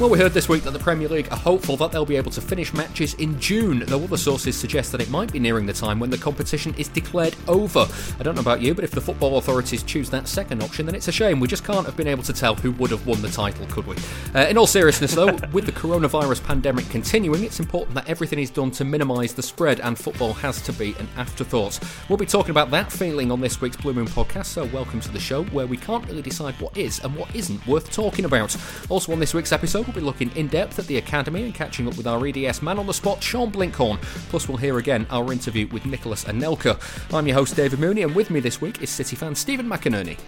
Well, we heard this week that the Premier League are hopeful that they'll be able to finish matches in June, though other sources suggest that it might be nearing the time when the competition is declared over. I don't know about you, but if the football authorities choose that second option, then it's a shame. We just can't have been able to tell who would have won the title, could we? Uh, in all seriousness, though, with the coronavirus pandemic continuing, it's important that everything is done to minimise the spread, and football has to be an afterthought. We'll be talking about that feeling on this week's Blue Moon podcast, so welcome to the show where we can't really decide what is and what isn't worth talking about. Also, on this week's episode, we'll be looking in depth at the Academy and catching up with our EDS man on the spot, Sean Blinkhorn. Plus, we'll hear again our interview with Nicolas Anelka. I'm your host, David Mooney, and with me this week is City fan Stephen McInerney.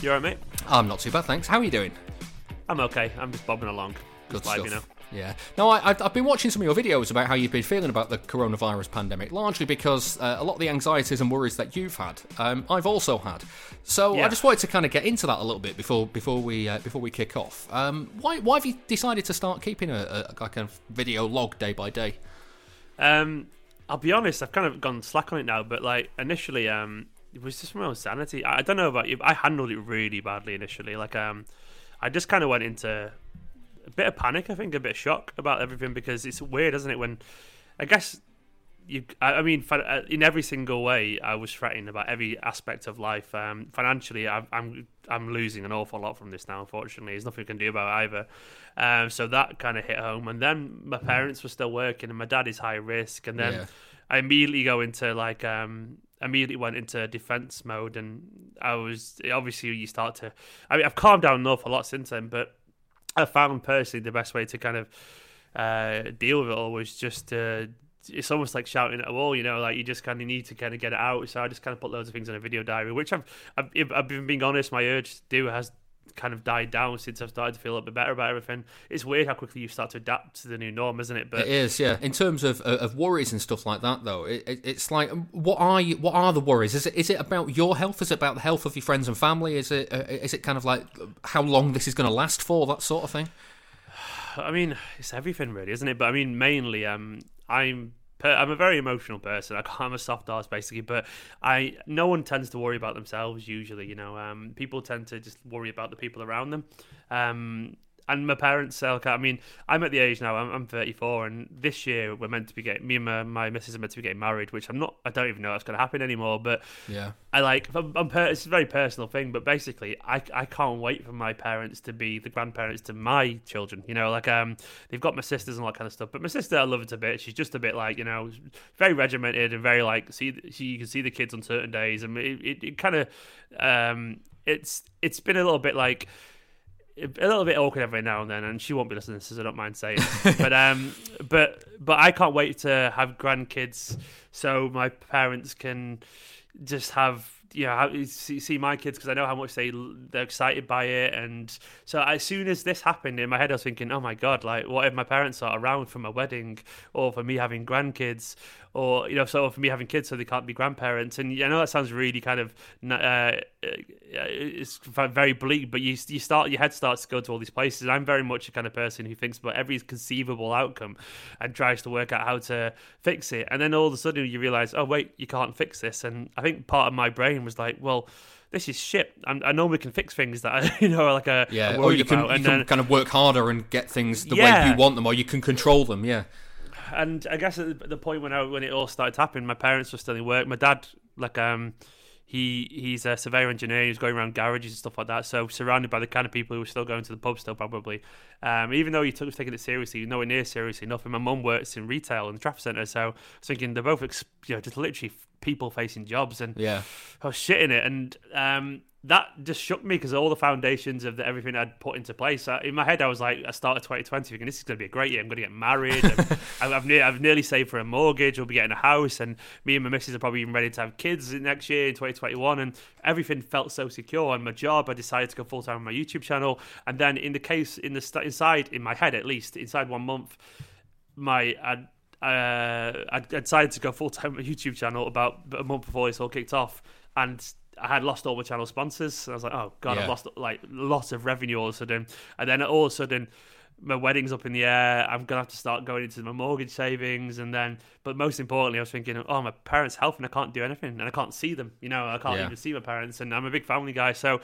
You alright, mate? I'm not too bad, thanks. How are you doing? I'm okay. I'm just bobbing along. Good Just live, stuff. you know. Yeah. Now, I, I've, I've been watching some of your videos about how you've been feeling about the coronavirus pandemic, largely because uh, a lot of the anxieties and worries that you've had, um, I've also had. So I just wanted to kind of get into that a little bit before before we uh, before we kick off. Um, why why have you decided to start keeping a, a like a video log day by day? Um, I'll be honest. I've kind of gone slack on it now, but like initially, um, it was just my own sanity. I, I don't know about you. I handled it really badly initially. Like, um, I just kind of went into a bit of panic. I think a bit of shock about everything because it's weird, isn't it? When I guess you, I, mean, uh, in every single way, I was fretting about every aspect of life. Um, financially, I, I'm I'm losing an awful lot from this now. Unfortunately, there's nothing I can do about it either. Um, so that kind of hit home. And then my parents were still working, and my dad is high risk. And then Yeah. I immediately go into like um, immediately went into defense mode, and I was obviously you start to. I mean, I've calmed down an awful lot since then, but I found personally the best way to kind of uh, deal with it all was just to. It's almost like shouting at a wall, you know. Like you just kind of need to kind of get it out. So I just kind of put loads of things in a video diary, which I've, I've, I've been being honest, my urge to do has kind of died down since I've started to feel a little bit better about everything. It's weird how quickly you start to adapt to the new norm, isn't it? But It is, yeah. In terms of of worries and stuff like that, though, it, it, it's like, um, what are you? What are the worries? Is it is it about your health? Is it about the health of your friends and family? Is it uh, is it kind of like how long this is going to last for? That sort of thing. I mean, it's everything really, isn't it? But I mean, mainly, um, I'm I'm a very emotional person. I'm a soft ass basically, but I no one tends to worry about themselves usually. You know, um, people tend to just worry about the people around them. Um, and my parents, uh, like, I mean, I'm at the age now. I'm, I'm 34, and this year we're meant to be getting me and my, my missus are meant to be getting married, which I'm not. I don't even know that's going to happen anymore. But Yeah. I like I'm, I'm per- it's a very personal thing, but basically, I I can't wait for my parents to be the grandparents to my children. You know, like um, they've got my sisters and all that kind of stuff. But my sister, I love it a bit. She's just a bit like you know, very regimented and very like see. She you can see the kids on certain days, and it it, it kind of um, it's it's been a little bit like a little bit awkward every now and then, and she won't be listening, to this, so I don't mind saying. but um, but but I can't wait to have grandkids, so my parents can just have see, see my kids because I know how much they they're excited by it, and so as soon as this happened in my head, I was thinking, oh my god, like what if my parents are around for my wedding, or for me having grandkids, or you know, so for me having kids, so they can't be grandparents, and I know that sounds really kind of uh, it's very bleak, but you you start your head starts to go to all these places. And I'm very much a kind of person who thinks about every conceivable outcome and tries to work out how to fix it. And then all of a sudden you realize, oh wait, you can't fix this. And I think part of my brain was like, well. This is shit. I'm, I normally can fix things that I, you know, like a Yeah, or you can, about, you can then kind of work harder and get things the way you want them, or you can control them. Yeah, and I guess at the- the point when I, when it all started happening, my parents were still in work. My dad, like, um, he he's a surveyor engineer. He's going around garages and stuff like that. So surrounded by the kind of people who are still going to the pub, still probably. Um, even though he took taking it seriously, nowhere near seriously enough. And my mum works in retail in the Trafford Centre, so I was thinking they're both you know just literally people facing jobs, and yeah, I was shitting it. And um, that just shook me because all the foundations of the, everything I'd put into place. in my head, I was like, I started 2020 thinking this is going to be a great year. I'm going to get married. I've, I've, ne- I've, nearly saved for a mortgage. We'll be getting a house, and me and my missus are probably even ready to have kids next year in 2021. And everything felt so secure. And my job, I decided to go full time on my YouTube channel. And then in the case, in the st- inside, in my head at least, inside one month, my I'd, uh, I decided to go full time on my YouTube channel about a month before this all kicked off, and I had lost all my channel sponsors. I was like, oh god, yeah. I've lost like lots of revenue all of a sudden. And then all of a sudden, my wedding's up in the air. I'm gonna have to start going into my mortgage savings, and then, but most importantly, I was thinking, oh, my parents' health, and I can't do anything, and I can't see them. You know, I can't yeah. even see my parents, and I'm a big family guy, so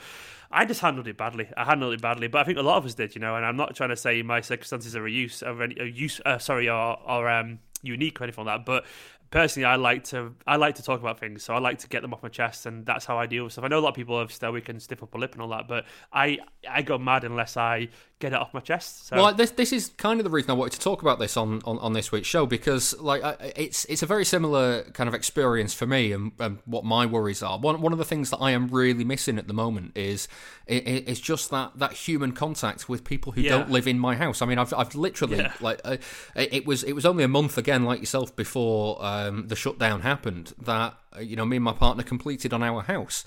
I just handled it badly. I handled it badly, but I think a lot of us did. You know, and I'm not trying to say my circumstances are a use of any a use. Uh, sorry, are or um unique or anything like that. But personally, I like to I like to talk about things, so I like to get them off my chest, and that's how I deal with stuff. I know a lot of people have stoic and stiff upper lip and all that, but I I go mad unless I get it off my chest. So. Well, this this is kind of the reason I wanted to talk about this on, on, on this week's show because like it's it's a very similar kind of experience for me and, and, what my worries are. One one of the things that I am really missing at the moment is it, it's just that that human contact with people who yeah. don't live in my house. I mean, I've I've literally yeah. like uh, it was it was only a month again, like yourself, before um, the shutdown happened that you know me and my partner completed on our house.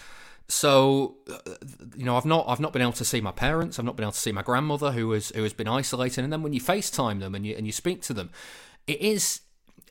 So, uh, you know, I've not I've not been able to see my parents. I've not been able to see my grandmother, who has who has been isolated. And then when you FaceTime them and you and you speak to them, it is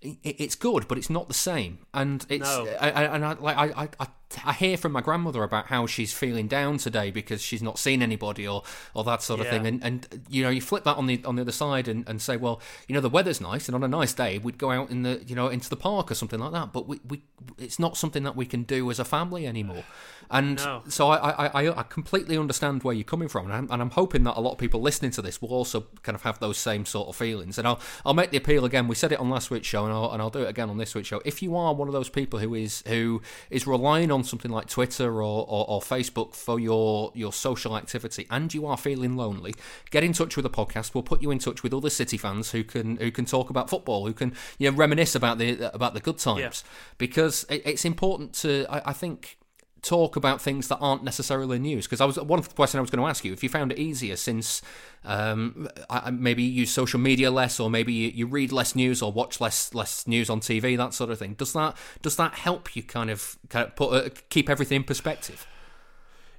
it's good, but it's not the same. And it's no. I, I, and I like I, I I hear from my grandmother about how she's feeling down today because she's not seen anybody or or that sort of yeah. thing. And and you know you flip that on the on the other side and, and say, well, you know the weather's nice, and on a nice day we'd go out in the you know into the park or something like that. But we, we it's not something that we can do as a family anymore. And no. so I, I I completely understand where you're coming from, and I'm, and I'm hoping that a lot of people listening to this will also kind of have those same sort of feelings. And I'll I'll make the appeal again. We said it on last week's show, and I'll and I'll do it again on this week's show. If you are one of those people who is who is relying on something like Twitter or, or, or, Facebook for your, your social activity and you are feeling lonely, get in touch with the podcast. We'll put you in touch with other City fans who can who can talk about football, who can you know, reminisce about the about the good times. Yeah. Because it, it's important to, I, I think, talk about things that aren't necessarily news. Because I was one of the questions I was going to ask you if you found it easier since um, maybe you use social media less, or maybe you, you, read less news or watch less less news on TV, that sort of thing. Does that does that help you kind of, kind of put uh, keep everything in perspective?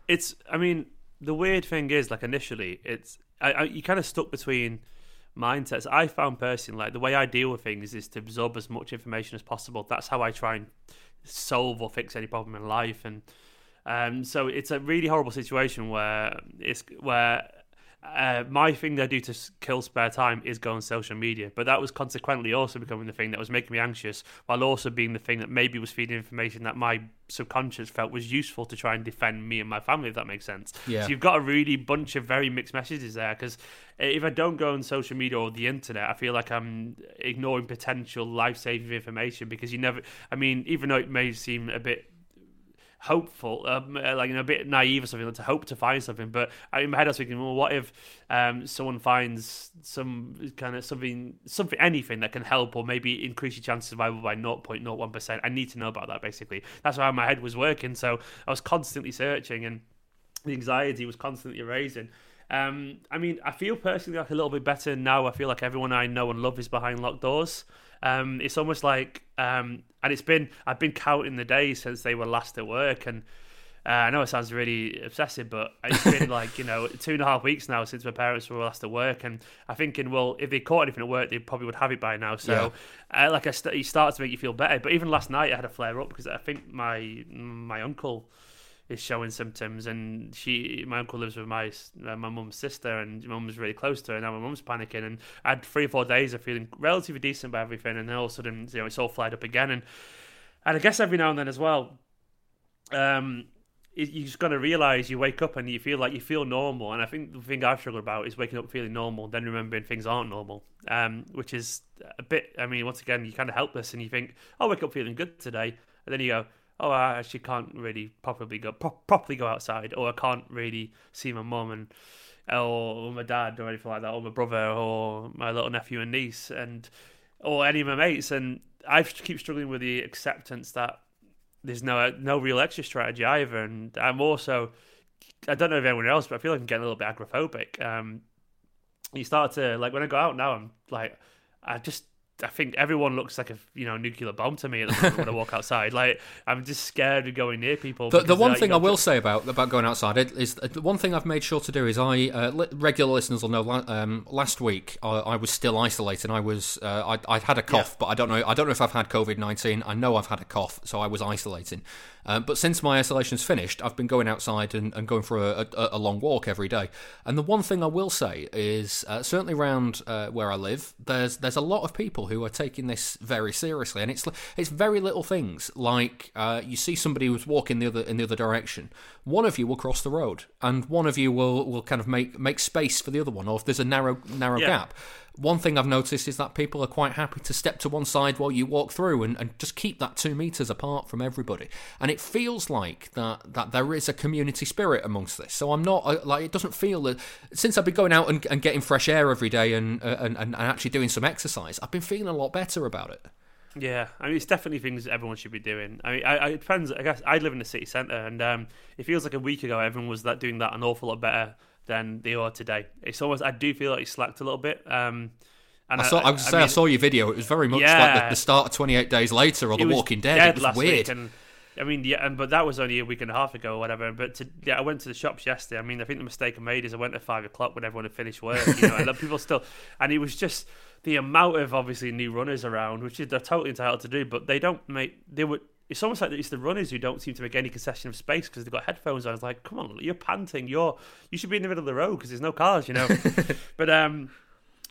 It's. I mean, the weird thing is, like initially, it's I, I, you kind of stuck between mindsets. I found personally, like the way I deal with things is to absorb as much information as possible. That's how I try and solve or fix any problem in life. And um, so it's a really horrible situation where it's where uh, my thing that I do to kill spare time is go on social media, but that was consequently also becoming the thing that was making me anxious, while also being the thing that maybe was feeding information that my subconscious felt was useful to try and defend me and my family, if that makes sense. Yeah. So you've got a really bunch of very mixed messages there, because if I don't go on social media or the internet, I feel like I'm ignoring potential life saving information because you never. I mean, even though it may seem a bit hopeful, um, uh, like you know, a bit naive or something, to hope to find something. But in my head, I was thinking, well, what if um, someone finds some kind of something, something, anything that can help or maybe increase your chance of survival by 0.01 percent? I need to know about that. Basically, that's how my head was working. So I was constantly searching, and the anxiety was constantly raising. Um, I mean, I feel personally like a little bit better now. I feel like everyone I know and love is behind locked doors. Um, it's almost like, um, and it's been I've been counting the days since they were last at work, and uh, I know it sounds really obsessive, but it's been like you know two and a half weeks now since my parents were last at work, and I'm thinking, well, if they caught anything at work, they probably would have it by now. So, yeah. uh, like, I st- it starts to make you feel better. But even last night, I had a flare up because I think my my uncle is showing symptoms, and she, my uncle lives with my uh, my mum's sister, and mum's really close to her. And now my mum's panicking, and I had three or four days of feeling relatively decent about everything, and then all of a sudden, you know, it's all flared up again, and and I guess every now and then as well, um, you just got to realize you wake up and you feel like you feel normal. And I think the thing I've struggled about is waking up feeling normal, then remembering things aren't normal, um, which is a bit. I mean, once again, you kind of helpless, and you think, "I'll wake up feeling good today," and then you go, oh, I actually can't really properly go pro- properly go outside, or I can't really see my mum and or my dad or anything like that, or my brother or my little nephew and niece, and or any of my mates. And I keep struggling with the acceptance that there's no no real extra strategy either. And I'm also I don't know if anyone else, but I feel like I'm getting a little bit agoraphobic. Um, you start to like when I go out now, I'm like I just I think everyone looks like a you know nuclear bomb to me when I walk outside. Like I'm just scared of going near people. The, the one thing I will to... say about about going outside is the one thing I've made sure to do is I uh, regular listeners will know. Um, last week I, I, was still isolating. I was uh, I, would had a cough, yeah. but I don't know I don't know if I've had COVID nineteen. I know I've had a cough, so I was isolating. Um, but since my isolation's finished, I've been going outside and, and going for a, a, a, long walk every day. And the one thing I will say is uh, certainly around uh, where I live, there's there's a lot of people who are taking this very seriously, and it's it's very little things like uh, you see somebody who's walking the other in the other direction. One of you will cross the road, and one of you will, will kind of make make space for the other one, or if there's a narrow narrow yeah. gap one thing I've noticed is that people are quite happy to step to one side while you walk through and, and just keep that two meters apart from everybody. And it feels like that that there is a community spirit amongst this. So I'm not like it doesn't feel that since I've been going out and, and getting fresh air every day and, uh, and and actually doing some exercise, I've been feeling a lot better about it. Yeah, I mean, it's definitely things that everyone should be doing. I mean, I, I, it depends. I guess I live in the city centre, and um, it feels like a week ago everyone was that doing that an awful lot better than they are today. It's almost I do feel like he slacked a little bit. Um, and I saw. I, I, say I, mean, I, saw your video. It was very much yeah, like the, the, start of Twenty Eight Days Later or The Walking Dead. It was weird. and, I mean, yeah, and but that was only a week and a half ago or whatever. But to, yeah, I went to the shops yesterday. I mean, I think the mistake I made is I went at five o'clock when everyone had finished work. You know, and people still, and it was just the amount of obviously new runners around, which is they're totally entitled to do, but they don't make they would it's almost like it's the runners who don't seem to make any concession of space because they've got headphones on. It's like, come on, you're panting. You're you should be in the middle of the road because there's no cars, you know. but um,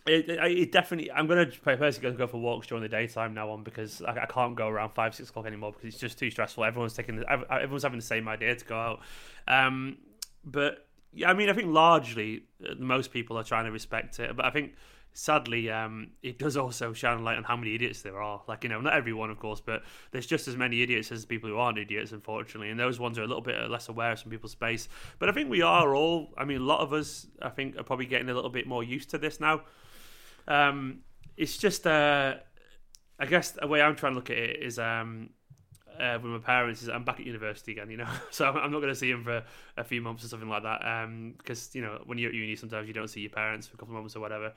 it, it, it, definitely. I'm gonna basically go for walks during the daytime now on because I, I, can't go around five six o'clock anymore because it's just too stressful. Everyone's taking the, everyone's having the same idea to go out. Um, but yeah, I mean, I think largely uh, most people are trying to respect it, but I think sadly, um, it does also shine a light on how many idiots there are. Like, you know, not everyone, of course, but there's just as many idiots as people who aren't idiots, unfortunately. And those ones are a little bit less aware of some people's space. But I think we are all, I mean, a lot of us, I think, are probably getting a little bit more used to this now. Um, it's just, uh, I guess, the way I'm trying to look at it is um, uh, with my parents is I'm back at university again, you know. So I'm not going to see them for a few months or something like that. Because um, you know, when you're at uni, sometimes you don't see your parents for a couple of months or whatever.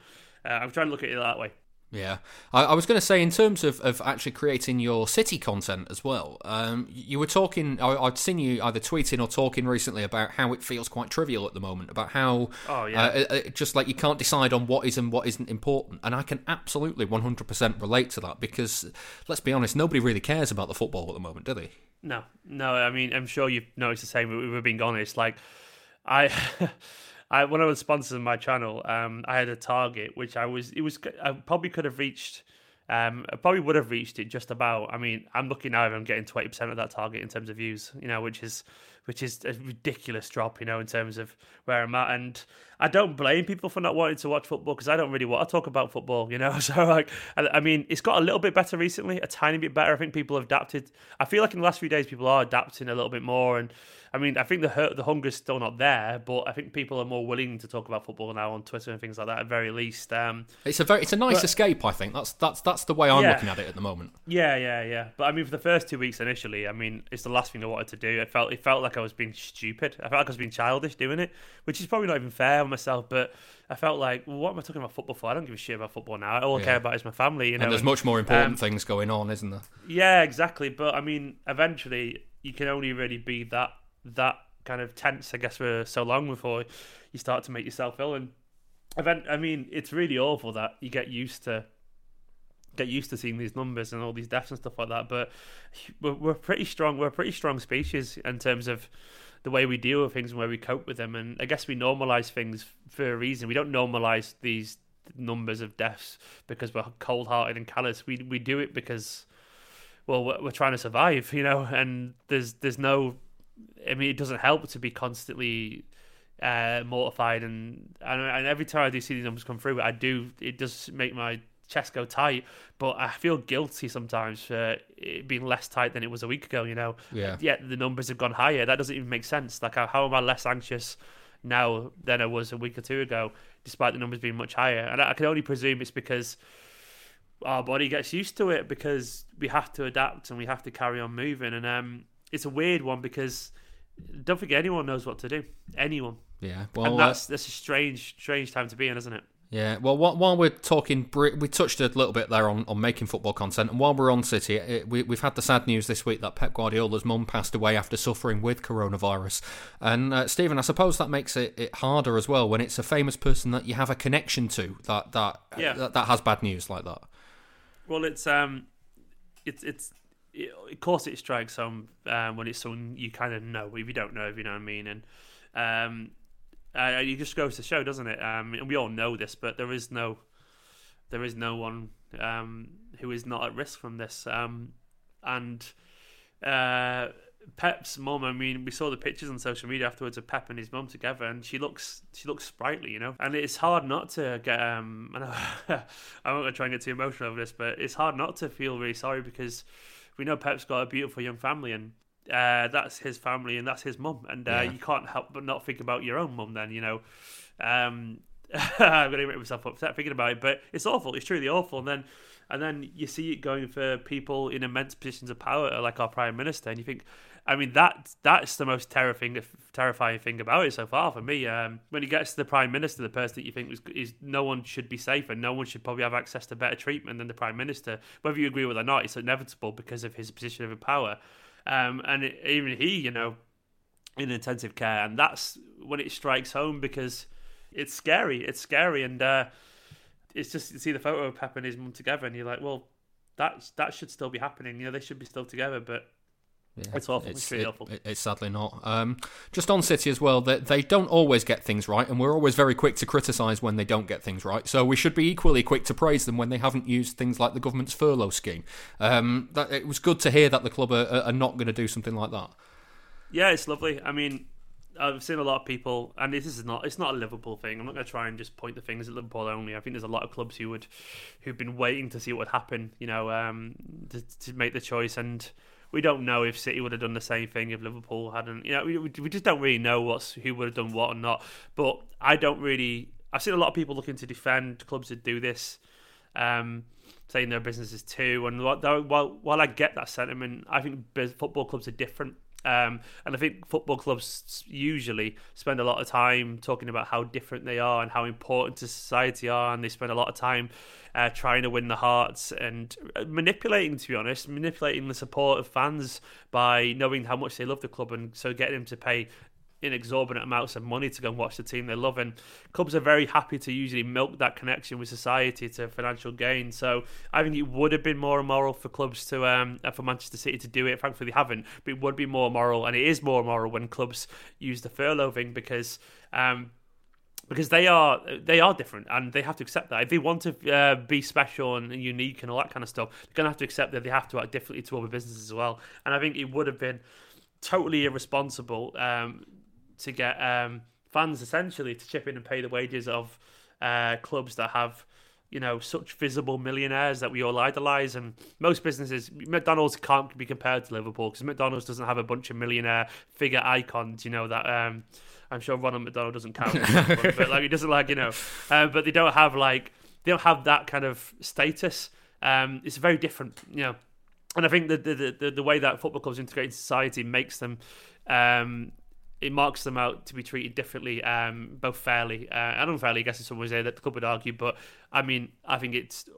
Uh, I'm trying to look at it that way. Yeah, I, I was going to say in terms of, of actually creating your city content as well. Um, you were talking. I, would seen you either tweeting or talking recently about how it feels quite trivial at the moment. About how, oh yeah, uh, uh, just like you can't decide on what is and what isn't important. And I can absolutely 100% relate to that because let's be honest, nobody really cares about the football at the moment, do they? No, no. I mean, I'm sure you've noticed the same. We were being honest. Like, I. I when I was sponsoring my channel, um, I had a target which I was it was I probably could have reached. Um, I probably would have reached it just about. I mean, I'm looking now. I'm getting twenty percent of that target in terms of views. You know, which is which is a ridiculous drop. You know, in terms of where I'm at, and I don't blame people for not wanting to watch football because I don't really want to talk about football. You know, so like, I, I mean, it's got a little bit better recently, a tiny bit better. I think people have adapted. I feel like in the last few days, people are adapting a little bit more and I mean, I think the the hunger's still not there, but I think people are more willing to talk about football now on Twitter and things like that. At very least, um, it's a very it's a nice but, escape. I think that's that's that's the way I'm yeah. looking at it at the moment. Yeah, yeah, yeah. But I mean, for the first two weeks initially, I mean, it's the last thing I wanted to do. It felt it felt like I was being stupid. I felt like I was being childish doing it, which is probably not even fair myself, but. I felt like, well, what am I talking about football for? I don't give a shit about football now. All I care about is my family. You know, and there's and, much more important um, things going on, isn't there? Yeah, exactly. But I mean, eventually, you can only really be that that kind of tense, I guess, for so long before you start to make yourself ill. And event, I mean, it's really awful that you get used to get used to seeing these numbers and all these deaths and stuff like that. But we're, we're pretty strong. We're a pretty strong species in terms of the way we deal with things and where we cope with them. And I guess we normalize things for a reason. We don't normalize these numbers of deaths because we're cold-hearted and callous. We we do it because well we're, we're trying to survive, you know. And there's there's no I mean, it doesn't help to be constantly uh, mortified, and, and and every time I do see these numbers come through, I do it does make my chest go tight, but I feel guilty sometimes for it being less tight than it was a week ago. You know, Yeah. Yet the numbers have gone higher. That doesn't even make sense. Like, how, am I less anxious now than I was a week or two ago, despite the numbers being much higher? And I, can only presume it's because our body gets used to it because we have to adapt and we have to carry on moving. And um, it's a weird one because don't forget anyone knows what to do. Anyone. Yeah. and Well, uh, that's that's a strange, strange time to be in, isn't it? Yeah, well, wh- while we're talking, we touched a little bit there on, on making football content, and while we're on City, it, we, we've had the sad news this week that Pep Guardiola's mum passed away after suffering with coronavirus. And uh, Stephen, I suppose that makes it, it harder as well when it's a famous person that you have a connection to that that Yeah. that, that has bad news like that. Well, it's um, it's it's. It, of course, it strikes home um, when it's someone you kind of know. If you don't know, if you know what I mean, and um, uh, it just goes to show, doesn't it? Um, we all know this, but there is no, there is no one um, who is not at risk from this. Um, and uh, Pep's mum, I mean, we saw the pictures on social media afterwards of Pep and his mum together, and she looks she looks sprightly, you know. And it's hard not to get. Um, I know I'm not gonna try and get too emotional over this, but it's hard not to feel really sorry because we know Pep's got a beautiful young family, and uh, that's his family and that's his mum, and uh, Yeah. you can't help but not think about your own mum. Then you know. Um, I'm gonna make myself upset thinking about it, but it's awful. It's truly awful. And then, and then you see it going for people in immense positions of power, like our prime minister, and you think, I mean, that that's the most terrifying, terrifying thing about it so far for me. Um, when he gets to the prime minister, the person that you think is, is no one should be safer, no one should probably have access to better treatment than the prime minister, whether you agree with it or not. It's inevitable because of his position of power, um, and even he, you know, in intensive care, and that's when it strikes home because it's scary. It's scary, and uh, it's just you see the photo of Pep and his mum together, and you're like, well, that that should still be happening. You know, they should be still together, but Yeah, It's awful. It's really it- awful. it- it's sadly not. Um, just on City as well, they, they don't always get things right, and we're always very quick to criticise when they don't get things right. So we should be equally quick to praise them when they haven't used things like the government's furlough scheme. Um, that, it was good to hear that the club are, are not going to do something like that. yeah, it's lovely. I mean, I've seen a lot of people, and this is not it's not a Liverpool thing. I'm not going to try and just point the fingers at Liverpool only. I think there's a lot of clubs who would who've been waiting to see what would happen, you know, um, to, to make the choice and. We don't know if City would have done the same thing if Liverpool hadn't. You know, we, we just don't really know what's who would have done what or not. But I don't really. I've seen a lot of people looking to defend clubs that do this, um, saying their businesses too. And while, while while I get that sentiment, I think football clubs are different. Um, and I think football clubs usually spend a lot of time talking about how different they are and how important to society are, and they spend a lot of time uh, trying to win the hearts and uh, manipulating, to be honest, manipulating the support of fans by knowing how much they love the club, and so getting them to pay in exorbitant amounts of money to go and watch the team they love. And clubs are very happy to usually milk that connection with society to financial gain. So I think it would have been more immoral for clubs to, um, for Manchester City to do it. Thankfully, they haven't, but it would be more moral, and it is more moral when clubs use the furlough thing because. Um, because they are they are different and they have to accept that if they want to uh, be special and unique and all that kind of stuff they're gonna have to accept that they have to act differently to other businesses as well and I think it would have been totally irresponsible um, to get um, fans essentially to chip in and pay the wages of uh, clubs that have you know such visible millionaires that we all idolize. And most businesses McDonald's can't be compared to Liverpool because McDonald's doesn't have a bunch of millionaire figure icons you know that um, I'm sure Ronald McDonald doesn't count but like he doesn't like you know uh, but they don't have like they don't have that kind of status. Um, it's very different you know. And I think the the, the the way that football clubs integrate in society makes them um, it marks them out to be treated differently, um, both fairly uh, and unfairly. I guess in some ways there that the club would argue, but I mean, I think it's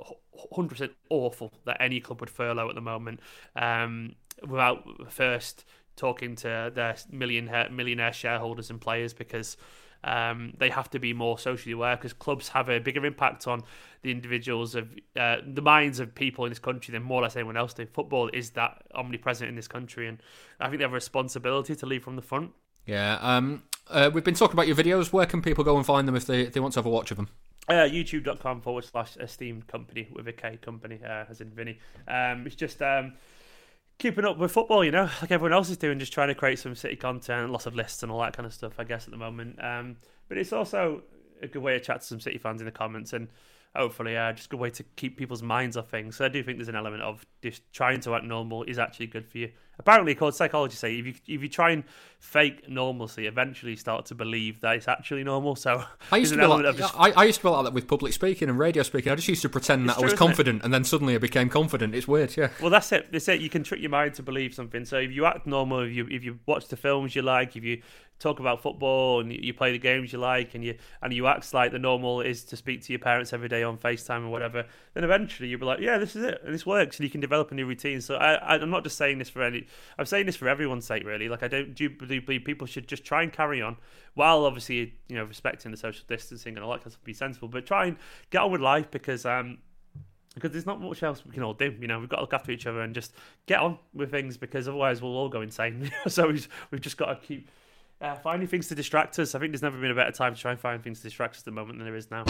hundred percent awful that any club would furlough at the moment um, without first talking to their millionaire millionaire shareholders and players because. Um, they have to be more socially aware because clubs have a bigger impact on the individuals of uh, the minds of people in this country than more or less anyone else. do. football is that omnipresent in this country, and I think they have a responsibility to lead from the front. Yeah. Um, uh, we've been talking about your videos. Where can people go and find them if they, if they want to have a watch of them? Uh, YouTube.com forward slash esteemed Kompany with a K Kompany, uh, as in Vinny. Um, it's just um, keeping up with football, you know, like everyone else is doing, just trying to create some city content, lots of lists and all that kind of stuff, I guess, at the moment. Um, but it's also a good way to chat to some City fans in the comments. And hopefully, uh, just a good way to keep people's minds off things. So I do think there's an element of just trying to act normal is actually good for you. Apparently, called psychology say if you if you try and fake normalcy, eventually you start to believe that it's actually normal. So I used to be like, just... I, I, used to be like that with public speaking and radio speaking. I just used to pretend that true, I was confident, and then suddenly I became confident. It's weird, yeah. Well, that's it. That's it. You can trick your mind to believe something. So if you act normal, if you if you watch the films you like, if you talk about football and you play the games you like and you and you act like the normal is to speak to your parents every day on FaceTime or whatever, then eventually you'll be like, yeah, this is it, and this works, and you can develop a new routine. So I, I'm not just saying this for any, I'm saying this for everyone's sake, really. Like I don't do believe people should just try and carry on while obviously you know respecting the social distancing and all that kind of be sensible, but try and get on with life because um because there's not much else we can all do. You know, we've got to look after each other and just get on with things because otherwise we'll all go insane. so we've, we've just got to keep uh, finding things to distract us. I think there's never been a better time to try and find things to distract us at the moment than there is now.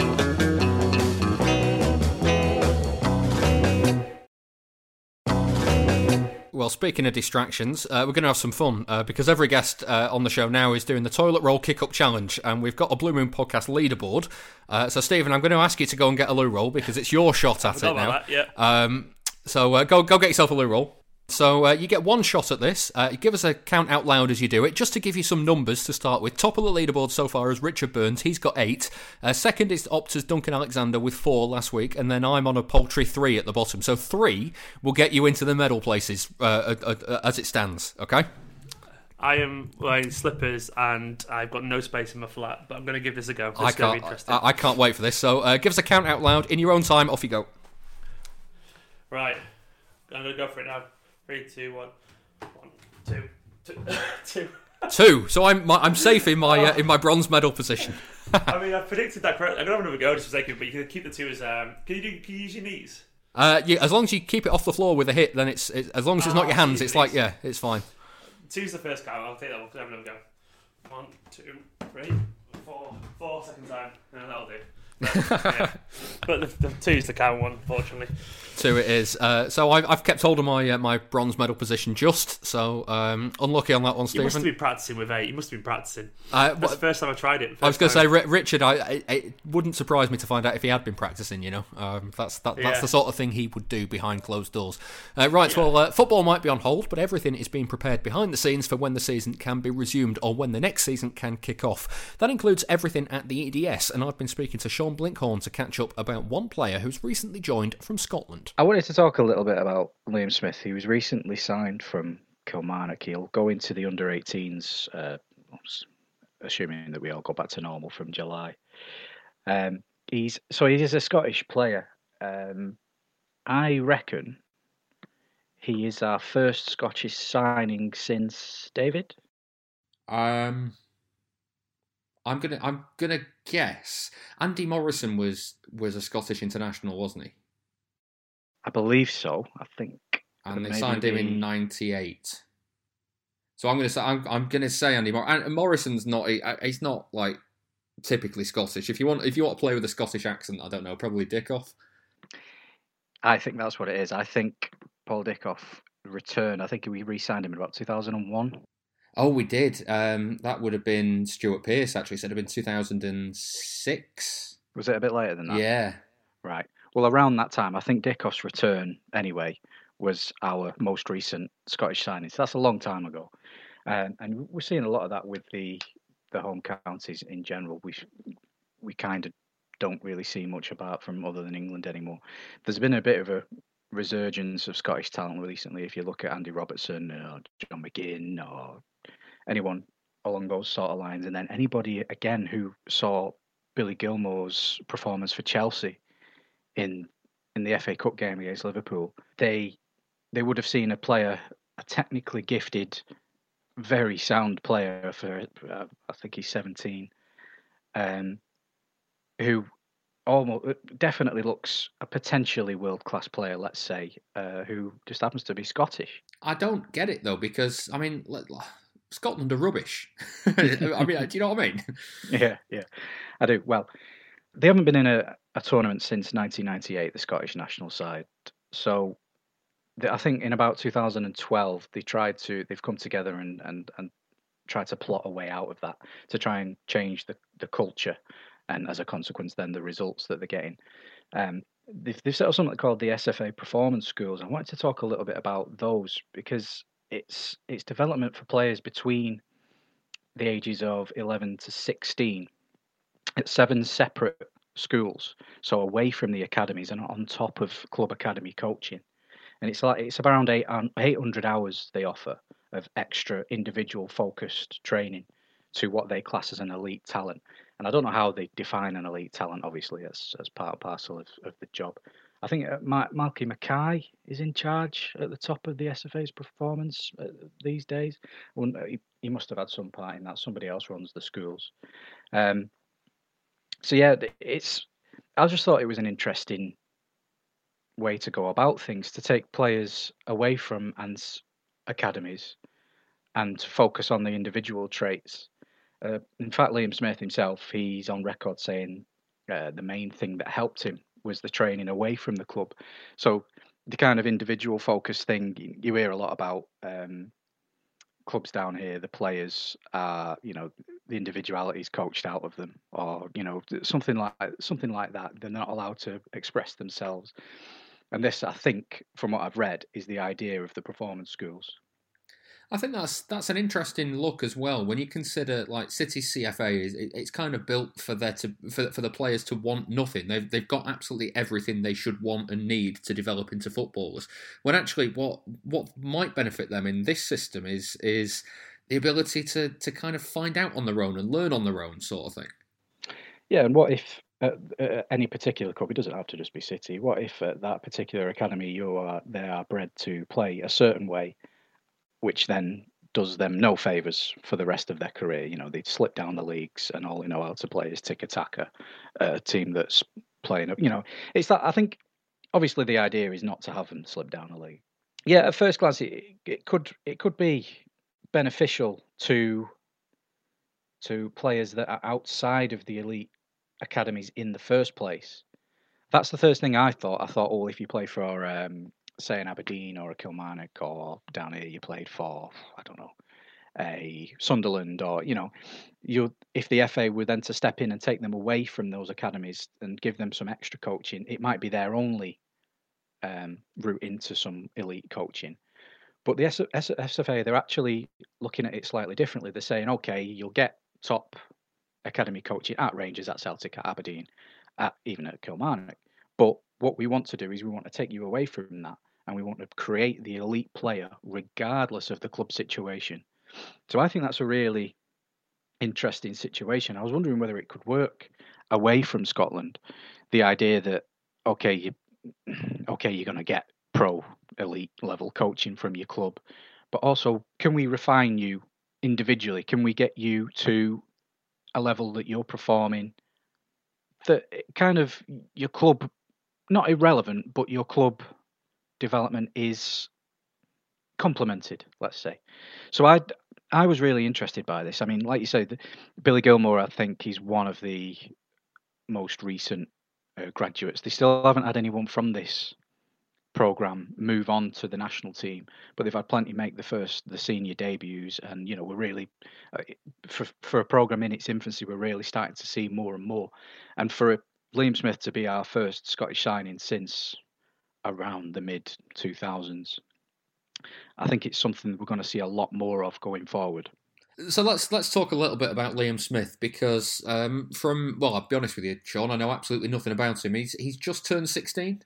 Well, speaking of distractions, uh, we're going to have some fun uh, because every guest uh, on the show now is doing the toilet roll kick up challenge, and we've got a Blue Moon podcast leaderboard. Uh, so, Stephen, I'm going to ask you to go and get a loo roll because it's your shot at it now. That, yeah. Um, so, uh, go go get yourself a loo roll. So uh, you get one shot at this. Uh, give us a count out loud as you do it, just to give you some numbers to start with. Top of the leaderboard so far is Richard Burns. He's got eight. Uh, second is Opta's Duncan Alexander with four last week, and then I'm on a paltry three at the bottom. So three will get you into the medal places uh, uh, uh, as it stands. Okay. I am wearing slippers and I've got no space in my flat, but I'm going to give this a go. This I can't. I, I, can't wait for this. So give us a count out loud in your own time. Off you go. Right, I'm going to go for it now. Three, two, one. One, two, two, two. Two. So I'm my, I'm safe in my uh, in my bronze medal position. I mean, I predicted that correctly. I'm gonna have another go just for sake of, but you can keep the two as um. Can you do? Can you use your knees? Uh, yeah. As long as you keep it off the floor with a hit, then it's, it's as long as it's not your ah, hands. It's like yeah, it's fine. Two's the first count. I'll take that one. Because I have another go. One, two, three, four, four second time. No, that'll do. Yeah. But the, the two's the count one, unfortunately two it is. Uh, so I've, I've, kept hold of my uh, my bronze medal position just. So um, unlucky on that one, Stephen. You must have been practicing with eight. You must have been practicing. Uh, That's the first time I tried it. I was going to say, Richard. I, I, it wouldn't surprise me to find out if he had been practicing. You know, um, that's that, that's yeah. the sort of thing he would do behind closed doors. Uh, right. Yeah. Well, uh, football might be on hold, but everything is being prepared behind the scenes for when the season can be resumed or when the next season can kick off. That includes everything at the EDS, and I've been speaking to Sean Blinkhorn to catch up about one player who's recently joined from Scotland. I wanted to talk a little bit about Liam Smith. He was recently signed from Kilmarnock. He'll go into the under 18s, uh, assuming that we all go back to normal from July. Um, he's so he is a Scottish player. Um, I reckon he is our first Scottish signing since David. Um, I'm gonna I'm gonna guess Andy Morrison was was a Scottish international, wasn't he? I believe so. I think. And they signed him in '98. So I'm going to say I'm, I'm to say Andy Mor- and Morrison's not uh, he's not like typically Scottish. If you want if you want to play with a Scottish accent, I don't know, probably Dickov. I think that's what it is. I think Paul Dickov returned. I think we re-signed him in about 2001. Oh, we did. Um, that would have been Stuart Pearce. Actually, so it'd have been 2006. Was it a bit later than that? Yeah. Right. Well, around that time, I think Dickov's return anyway was our most recent Scottish signing. So that's a long time ago, um, and we're seeing a lot of that with the the home counties in general. We we kind of don't really see much about from other than England anymore. There's been a bit of a resurgence of Scottish talent recently. If you look at Andy Robertson or John McGinn or anyone along those sort of lines, and then anybody again who saw Billy Gilmour's performance for Chelsea in in the FA Cup game against Liverpool, they they would have seen a player, a technically gifted, very sound player for uh, I think he's seventeen, um, who almost uh, definitely looks a potentially world class player. Let's say uh, who just happens to be Scottish. I don't get it though because I mean. Scotland are rubbish. I mean, do you know what I mean? Yeah, yeah, I do. Well, they haven't been in a, a tournament since 1998, the Scottish national side. So I think in about 2012 they tried to they've come together and and and tried to plot a way out of that to try and change the the culture and as a consequence then the results that they're getting. Um, they've, they've set up something called the SFA Performance Schools. I wanted to talk a little bit about those because it's it's development for players between the ages of 11 to 16 at seven separate schools, so away from the academies and on top of club academy coaching. And it's like it's around eight, um, 800 hours they offer of extra individual focused training to what they class as an elite talent. And I don't know how they define an elite talent, obviously, as, as part and parcel of, of the job. I think uh, Malky Mackay is in charge at the top of the SFA's performance uh, these days. He, must have had some part in that. Somebody else runs the schools. Um, so yeah, it's. I just thought it was an interesting way to go about things to take players away from ANTS academies and focus on the individual traits. Uh, in fact, Liam Smith himself, he's on record saying uh, the main thing that helped him was the training away from the club. So the kind of individual focus thing you hear a lot about um, clubs down here. The players are, you know, the individuality is coached out of them, or you know, something like something like that. They're not allowed to express themselves. And this, I think, from what I've read, is the idea of the performance schools. I think that's that's an interesting look as well. When you consider like City CFA, is it, it's kind of built for there to for, for the players to want nothing. They've they've got absolutely everything they should want and need to develop into footballers. When actually, what what might benefit them in this system is is the ability to to kind of find out on their own and learn on their own, sort of thing. Yeah, and what if at, any particular club, it doesn't have to just be City. What if at that particular academy you are they are bred to play a certain way? Which then does them no favors for the rest of their career. You know, they'd slip down the leagues, and all they know how to play is tiki taka, a team that's playing. You know, it's that. I think obviously the idea is not to have them slip down the league. Yeah, at first glance, it, it could it could be beneficial to to players that are outside of the elite academies in the first place. That's the first thing I thought. I thought, oh, if you play for um, say an Aberdeen or a Kilmarnock or down here you played for I don't know a Sunderland or you know you if the FA were then to step in and take them away from those academies and give them some extra coaching it might be their only um, route into some elite coaching. But the SFA they're actually looking at it slightly differently. They're saying okay you'll get top academy coaching at Rangers at Celtic at Aberdeen at even at Kilmarnock. But what we want to do is we want to take you away from that and we want to create the elite player regardless of the club situation. So I think that's a really interesting situation. I was wondering whether it could work away from Scotland. The idea that okay, you okay, you're going to get pro elite level coaching from your club, but also can we refine you individually? Can we get you to a level that you're performing that eh, kind of your club not irrelevant, but your club development is complemented, let's say. So I I was really interested by this. I mean, like you said, Billy Gilmour, I think he's one of the most recent uh, graduates. They still haven't had anyone from this program move on to the national team, but they've had plenty make the first the senior debuts, and you know we're really uh, for for a program in its infancy, we're really starting to see more and more, and for Liam Smith to be our first Scottish signing since around the mid 2000s. I think it's something we're going to see a lot more of going forward. So let's let's talk a little bit about Liam Smith because um, from well, I'll be honest with you, Sean, I know absolutely nothing about him. He's he's just turned sixteen.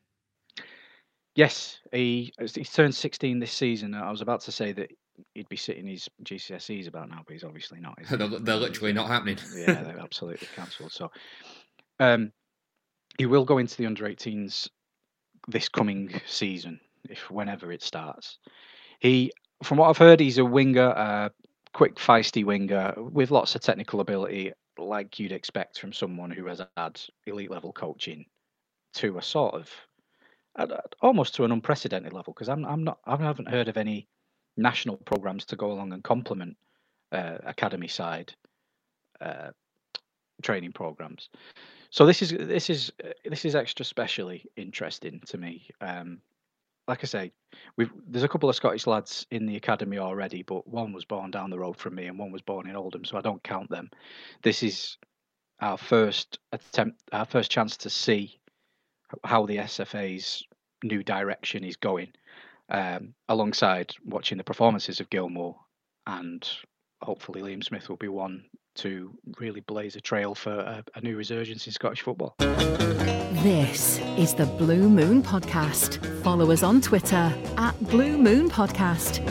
Yes, he he's turned sixteen this season. I was about to say that he'd be sitting his GCSEs about now, but he's obviously not. They're, they're, literally not happening. yeah, they're absolutely cancelled. So, um, he will go into the under 18s this coming season, if whenever it starts. He, from what I've heard, he's a winger, a quick, feisty winger with lots of technical ability, like you'd expect from someone who has had elite level coaching to a sort of almost to an unprecedented level. Because I'm, I'm not, I haven't heard of any national programs to go along and complement uh, academy side uh, training programs. So this is this is this is extra specially interesting to me. Um, like I say, we've there's a couple of Scottish lads in the academy already, but one was born down the road from me, and one was born in Oldham, so I don't count them. This is our first attempt, our first chance to see how the SFA's new direction is going, um, alongside watching the performances of Gilmour and hopefully Liam Smith will be one to really blaze a trail for a, a, new resurgence in Scottish football. This is the Blue Moon Podcast. Follow us on Twitter at Blue Moon Podcast.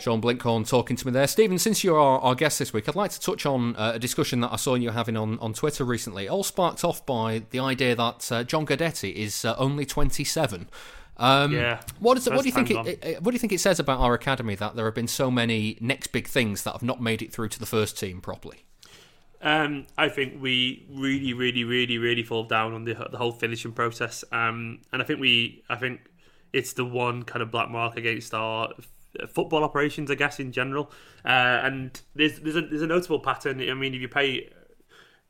Sean Blinkhorn talking to me there. Stephen, since you're our, our guest this week, I'd like to touch on uh, a discussion that I saw you having on, on Twitter recently, all sparked off by the idea that uh, John Guidetti is uh, only 27. Um, yeah. What, is, what do you think? It, it, what do you think it says about our academy that there have been so many next big things that have not made it through to the first team properly? Um, I think we really, really, really, really fall down on the the whole finishing process, um, and I think we, I think it's the one kind of black mark against our football operations, I guess, in general. Uh, and there's there's a there's a notable pattern. I mean, if you pay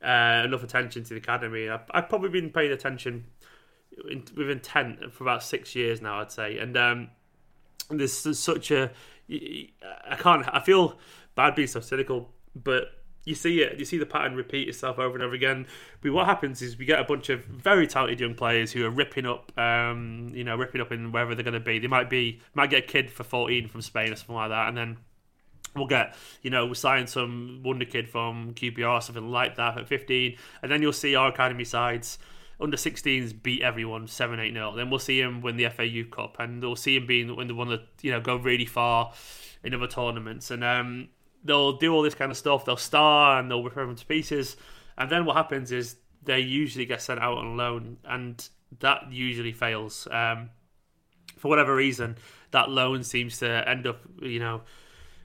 uh, enough attention to the academy, I've, I've probably been paying attention in, with intent for about six years now, I'd say. And um, there's, there's such a I can't I feel bad being so cynical, but you see it, you see the pattern repeat itself over and over again. But what happens is we get a bunch of very talented young players who are ripping up, um, you know, ripping up in wherever they're going to be. They might be, might get a kid for 14 from Spain or something like that, and then we'll get, you know, we'll sign some wonder kid from QPR, or something like that at 15, and then you'll see our academy sides under 16s beat everyone 7 8 0. Then we'll see him win the FA Youth Cup and we'll see him being when the one that, you know, go really far in other tournaments. And um, they'll do all this kind of stuff. They'll star and they'll rip them to pieces. And then what happens is they usually get sent out on loan, and that usually fails. Um, for whatever reason, that loan seems to end up, you know,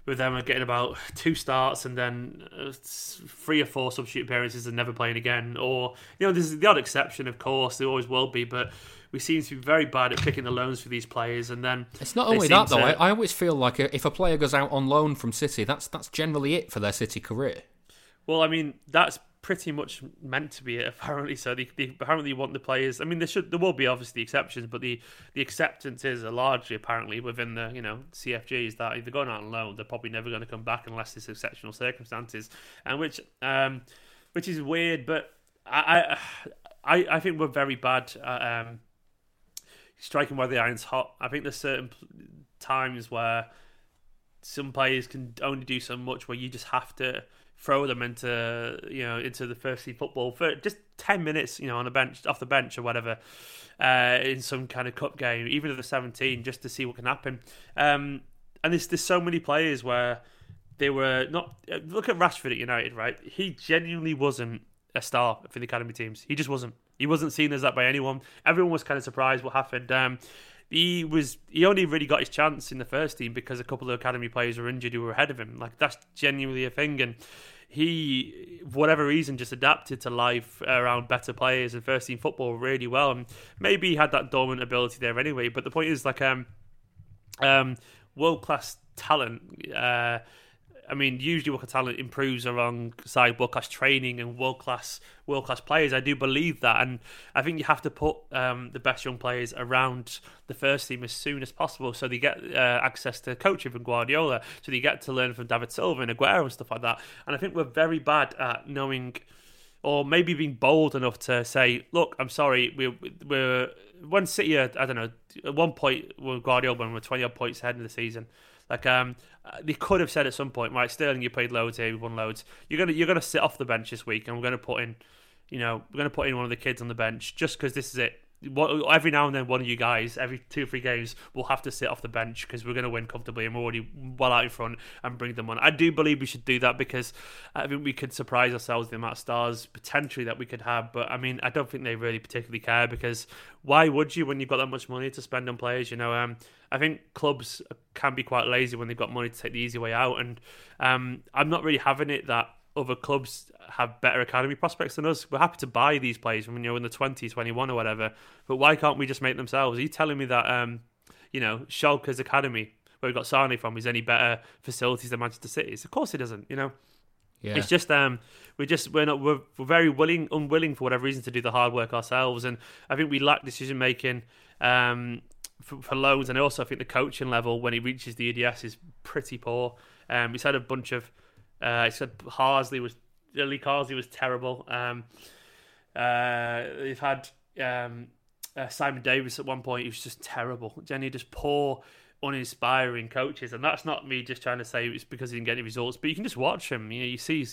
with them getting about two starts and then uh, three or four substitute appearances and never playing again. Or, you know, there's the odd exception, of course, there always will be, but we seem to be very bad at picking the loans for these players. And then it's not only that, though. To... I, I, always feel like if a player goes out on loan from City, that's that's generally it for their City career. Well, I mean, that's pretty much meant to be it apparently. So they, they apparently want the players. I mean, there should there will be obviously exceptions, but the the acceptances are largely apparently within the you know CFGs that if they're going out on loan, they're probably never going to come back unless there's exceptional circumstances, and which um which is weird, but I I I think we're very bad at um striking while the iron's hot. I think there's certain times where some players can only do so much where you just have to throw them into you know into the first team football for just 10 minutes you know on a bench off the bench or whatever uh, in some kind of cup game even at they're 17 just to see what can happen. Um, and there's there's so many players where they were not look at Rashford at United right? He genuinely wasn't a star for the academy teams. He just wasn't he wasn't seen as that by anyone everyone was kind of surprised what happened um, he was he only really got his chance in the first team because a couple of academy players were injured who were ahead of him. Like that's genuinely a thing, and he, for whatever reason, just adapted to life around better players and first team football really well. And maybe he had that dormant ability there anyway. But the point is, like, um, um, world class talent. Uh, I mean, usually class talent improves alongside world class training and world class world class players. I do believe that, and I think you have to put um, the best young players around the first team as soon as possible, so they get uh, access to coaching from Guardiola, so they get to learn from David Silva and Aguero and stuff like that. And I think we're very bad at knowing, or maybe being bold enough to say, "Look, I'm sorry, we're we're one City, I don't know, at one point Guardiola when we're twenty odd points ahead in the season." Like um, they could have said at some point, right, Sterling, you played loads here, you won loads. You're gonna you're gonna sit off the bench this week, and we're gonna put in, you know, we're gonna put in one of the kids on the bench just because this is it every now and then one of you guys every two or three games will have to sit off the bench because we're going to win comfortably and we're already well out in front and bring them on. I do believe we should do that because i think we could surprise ourselves with the amount of stars potentially that we could have but i mean i don't think they really particularly care because why would you when you've got that much money to spend on players you know? Um, i think clubs can be quite lazy when they've got money to take the easy way out and um, i'm not really having it that other clubs have better academy prospects than us. We're happy to buy these players when you're in the 20, 21 or whatever. But why can't we just make themselves? Are you telling me that, um, you know, Schalke's academy, where we got Sane from, is any better facilities than Manchester City's? Of course it doesn't, you know? Yeah. It's just um, we're just we're not we're, we're very willing unwilling for whatever reason to do the hard work ourselves, and I think we lack decision making um, for, for loans, and also I think the coaching level when he reaches the EDS is pretty poor. Um, he's had a bunch of uh, he said Harsley was Lee Carsley was terrible. Um, uh, they've had um, uh, Simon Davies at one point. He was just terrible. Jenny just poor, uninspiring coaches, and that's not me just trying to say it's because he didn't get any results. But you can just watch him. You know, you see.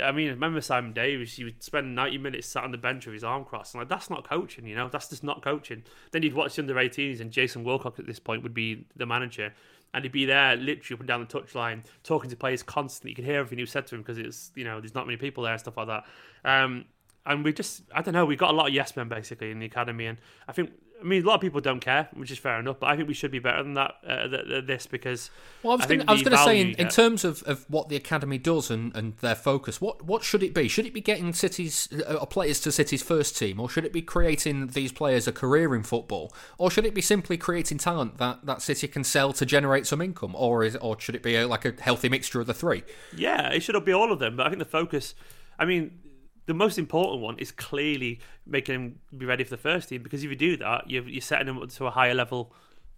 I mean, remember Simon Davies? He would spend ninety minutes sat on the bench with his arm crossed. And like that's not coaching, you know. That's just not coaching. Then you'd watch the under 18s, and Jason Wilcox at this point would be the manager, and he'd be there literally up and down the touchline talking to players constantly. You could hear everything he said to him because it's you know there's not many people there and stuff like that. Um, and we just I don't know we got a lot of yes men basically in the academy, and I think I mean, a lot of people don't care, which is fair enough. But I think we should be better than that. Uh, th- th- this because well, I was going to say in, in, terms of, of what the academy does and, and their focus, what what should it be? Should it be getting cities uh, players to City's first team, or should it be creating these players a career in football, or should it be simply creating talent that, that City can sell to generate some income, or is or should it be a, like a healthy mixture of the three? Yeah, it should be all of them. But I think the focus. I mean, the most important one is clearly making him be ready for the first team because if you do that, you're, you're setting him up to a higher level,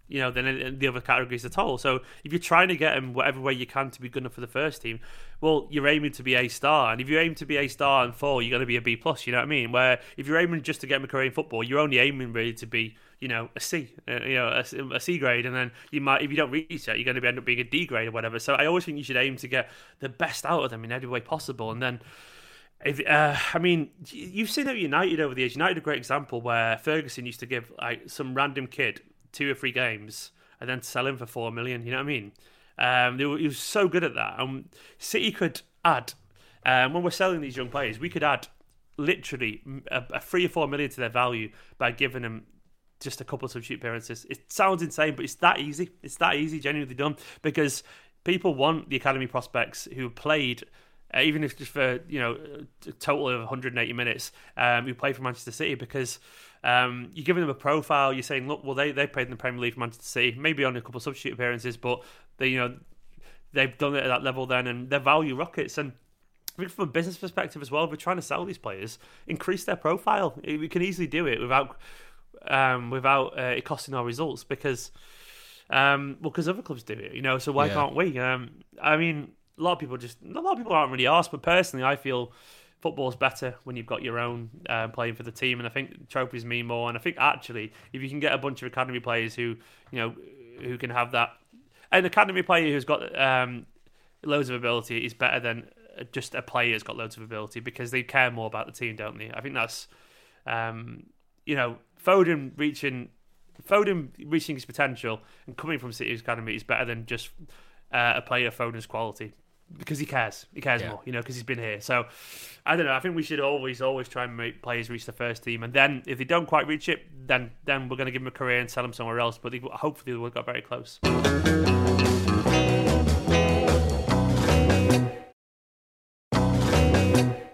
you know, than the other categories at all. So if you're trying to get him whatever way you can to be good enough for the first team, well, you're aiming to be a star, and if you aim to be a star and four, you're going to be a B plus. You know what I mean? Where if you're aiming just to get him a career in football, you're only aiming really to be, you know, a C, uh, you know, a, a C grade, and then you might, if you don't reach that, you're going to end up being a D grade or whatever. So I always think you should aim to get the best out of them in every way possible, and then if, uh, I mean, you've seen it United over the years. United a great example where Ferguson used to give like some random kid two or three games and then sell him for four million. You know what I mean? Um, he was so good at that. And City could add um, when we're selling these young players, we could add literally a, a, three or four million to their value by giving them just a couple of substitute appearances. It sounds insane, but it's that easy. It's that easy, genuinely done because people want the academy prospects who played uh, even if just for you know a total of 180 minutes, um, who play for Manchester City because um, you're giving them a profile. You're saying, look, well, they they played in the Premier League for Manchester City, maybe on a couple of substitute appearances, but they you know they've done it at that level then, and their value rockets. And I think from a business perspective as well, if we're trying to sell these players, increase their profile. We can easily do it without um, without uh, it costing our results because. Um, well, because other clubs do it, you know. So why yeah. can't we? Um, I mean, a lot of people just a lot of people aren't really asked, but personally, I feel football's better when you've got your own uh, playing for the team, and I think trophies mean more. And I think actually, if you can get a bunch of academy players who you know who can have that, an academy player who's got um, loads of ability is better than just a player who's got loads of ability because they care more about the team, don't they? I think that's um, you know Foden reaching Foden reaching his potential and coming from City's academy is better than just uh, a player of Foden's quality because he cares. He cares yeah. more, you know, because he's been here. So I don't know. I think we should always, always try and make players reach the first team, and then if they don't quite reach it, then then we're going to give them a career and sell them somewhere else. But they, hopefully, they will got very close.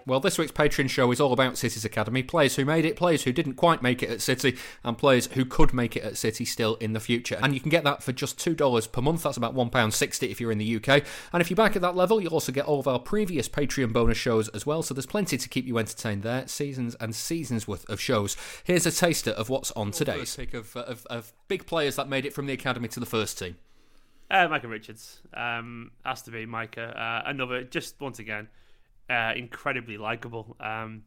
Well, this week's Patreon show is all about City's Academy players who made it, players who didn't quite make it at City, and players who could make it at City still in the future. And you can get that for just $2 per month. That's about £1.60 if you're in the UK. And if you're back at that level, you'll also get all of our previous Patreon bonus shows as well. So there's plenty to keep you entertained there. Seasons and seasons worth of shows. Here's a taster of what's on today's pick of, of, of big players that made it from the Academy to the first team. Uh, Micah Richards um, has to be Micah. Uh, another, just once again, uh, incredibly likable. Um,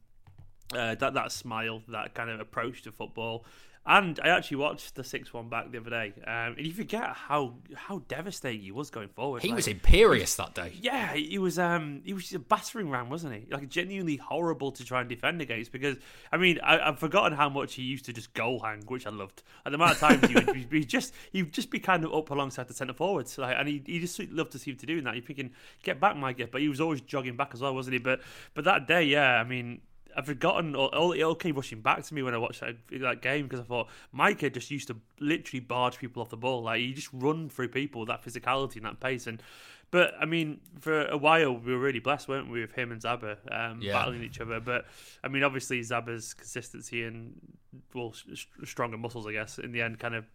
uh, that that smile, that kind of approach to football, and I actually watched the six one back the other day, um, and you forget how how devastating he was going forward. He like, was imperious that day. Yeah, he was. Um, he was just a battering ram, wasn't he? Like genuinely horrible to try and defend against. Because I mean, I, have forgotten how much he used to just goal hang, which I loved. At the amount of times he would be just he'd just be kind of up alongside the centre forwards, like, and he, he just loved to seem to do that. You're thinking, get back, Mike, but he was always jogging back as well, wasn't he? But but that day, yeah, I mean I've forgotten. All, it all came rushing back to me when I watched that, that game because I thought Micah just used to literally barge people off the ball. Like he just run through people with that physicality and that pace. And but I mean, for a while we were really blessed, weren't we, with him and Zaba um, yeah. battling each other. But I mean, obviously Zaba's consistency and well, stronger muscles, I guess, in the end, kind of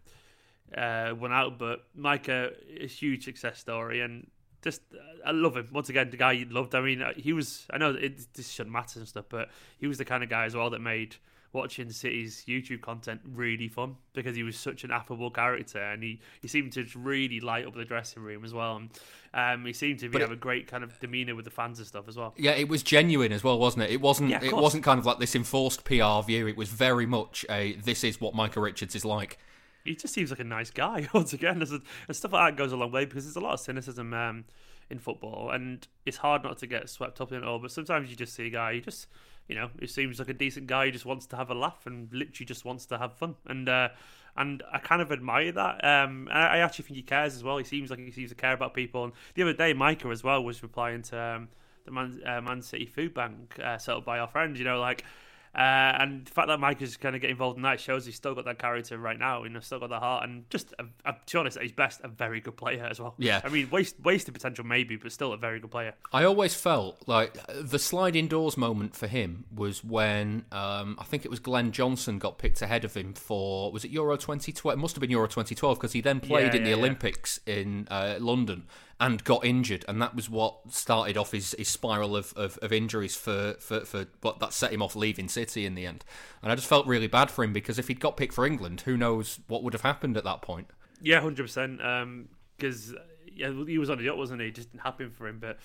uh, won out. But Micah, a huge success story, and just I love him once again. The guy you loved. I mean, uh, he was. I know it, this shouldn't matter and stuff, but he was the kind of guy as well that made watching City's YouTube content really fun because he was such an affable character and he, he seemed to really light up the dressing room as well. And um, he seemed to be, have a great kind of demeanor with the fans and stuff as well. Yeah, it was genuine as well, wasn't it? It wasn't. Yeah, it wasn't kind of like this enforced PR view. It was very much a this is what Micah Richards is like. He just seems like a nice guy once again. And stuff like that goes a long way because there's a lot of cynicism um, in football, and it's hard not to get swept up in it all. But sometimes you just see a guy, he just you know, he seems like a decent guy. He just wants to have a laugh and literally just wants to have fun. And uh, and I kind of admire that. Um, and I actually think he cares as well. He seems like he seems to care about people. And the other day, Micah as well was replying to um, the Man, uh, Man City Food Bank uh, set up by our friend. You know, like uh, and the fact that Mike is kind of get involved in that shows he's still got that character right now, you know, still got the heart, and just, a, a, to be honest, at his best, a very good player as well. Yeah. I mean, waste, wasted potential maybe, but still a very good player. I always felt like the slide indoors moment for him was when um, I think it was Glenn Johnson got picked ahead of him for, was it Euro 2012? It must have been Euro 2012 because he then played Yeah, in the yeah, yeah. Olympics in uh, London and got injured, and that was what started off his, his spiral of, of, of injuries for, for, for what that set him off leaving City in the end. And I just felt really bad for him because if he'd got picked for England, who knows what would have happened at that point. Yeah, hundred percent. Um, because yeah, he was on the yacht, wasn't he? Just didn't happen for him. But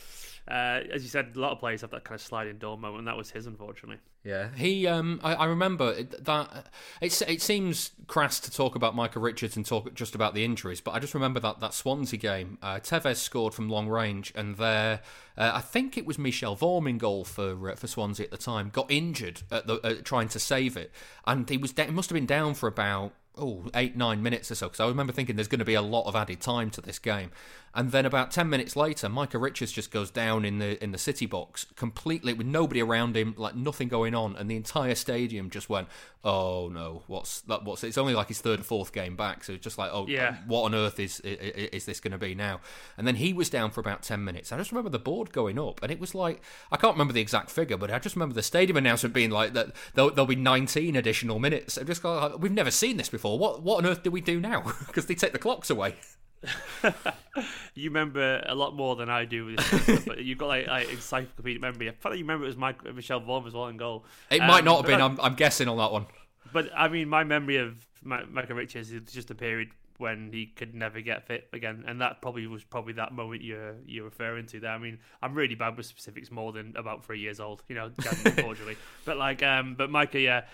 uh, as you said, a lot of players have that kind of sliding door moment, and that was his, unfortunately. Yeah, he. Um, I, I remember that. It seems crass to talk about Michael Richards and talk just about the injuries, but I just remember that that Swansea game. Uh, Tevez scored from long range, and there, uh, I think it was Michel Vorm in goal for uh, for Swansea at the time. Got injured at the uh, trying to save it, and he was. He must have been down for about oh eight nine minutes or so because I remember thinking there's going to be a lot of added time to this game, and then about ten minutes later, Micah Richards just goes down in the in the City box completely with nobody around him, like nothing going on, and the entire stadium just went, oh no, what's that? What's it's only like his third or fourth game back, so it's just like oh Yeah. what on earth is is, is this going to be now? And then he was down for about ten minutes. I just remember the board going up, and it was like I can't remember the exact figure, but I just remember the stadium announcement being like that there'll, there'll be nineteen additional minutes. I just like, we've never seen this before. What what on earth do we do now? Because they take the clocks away. You remember a lot more than I do with this stuff, but you've got like, like encyclopedic memory. I thought you remember it was Mike, Michel Vorm as well in goal. It Um, might not have been. I'm, I'm guessing on that one. But I mean, my memory of Michael Richards is just a period when he could never get fit again, and that probably was probably that moment you're you're referring to. There, I mean, I'm really bad with specifics, more than about three years old, you know, unfortunately. but like, um, but Micah, yeah.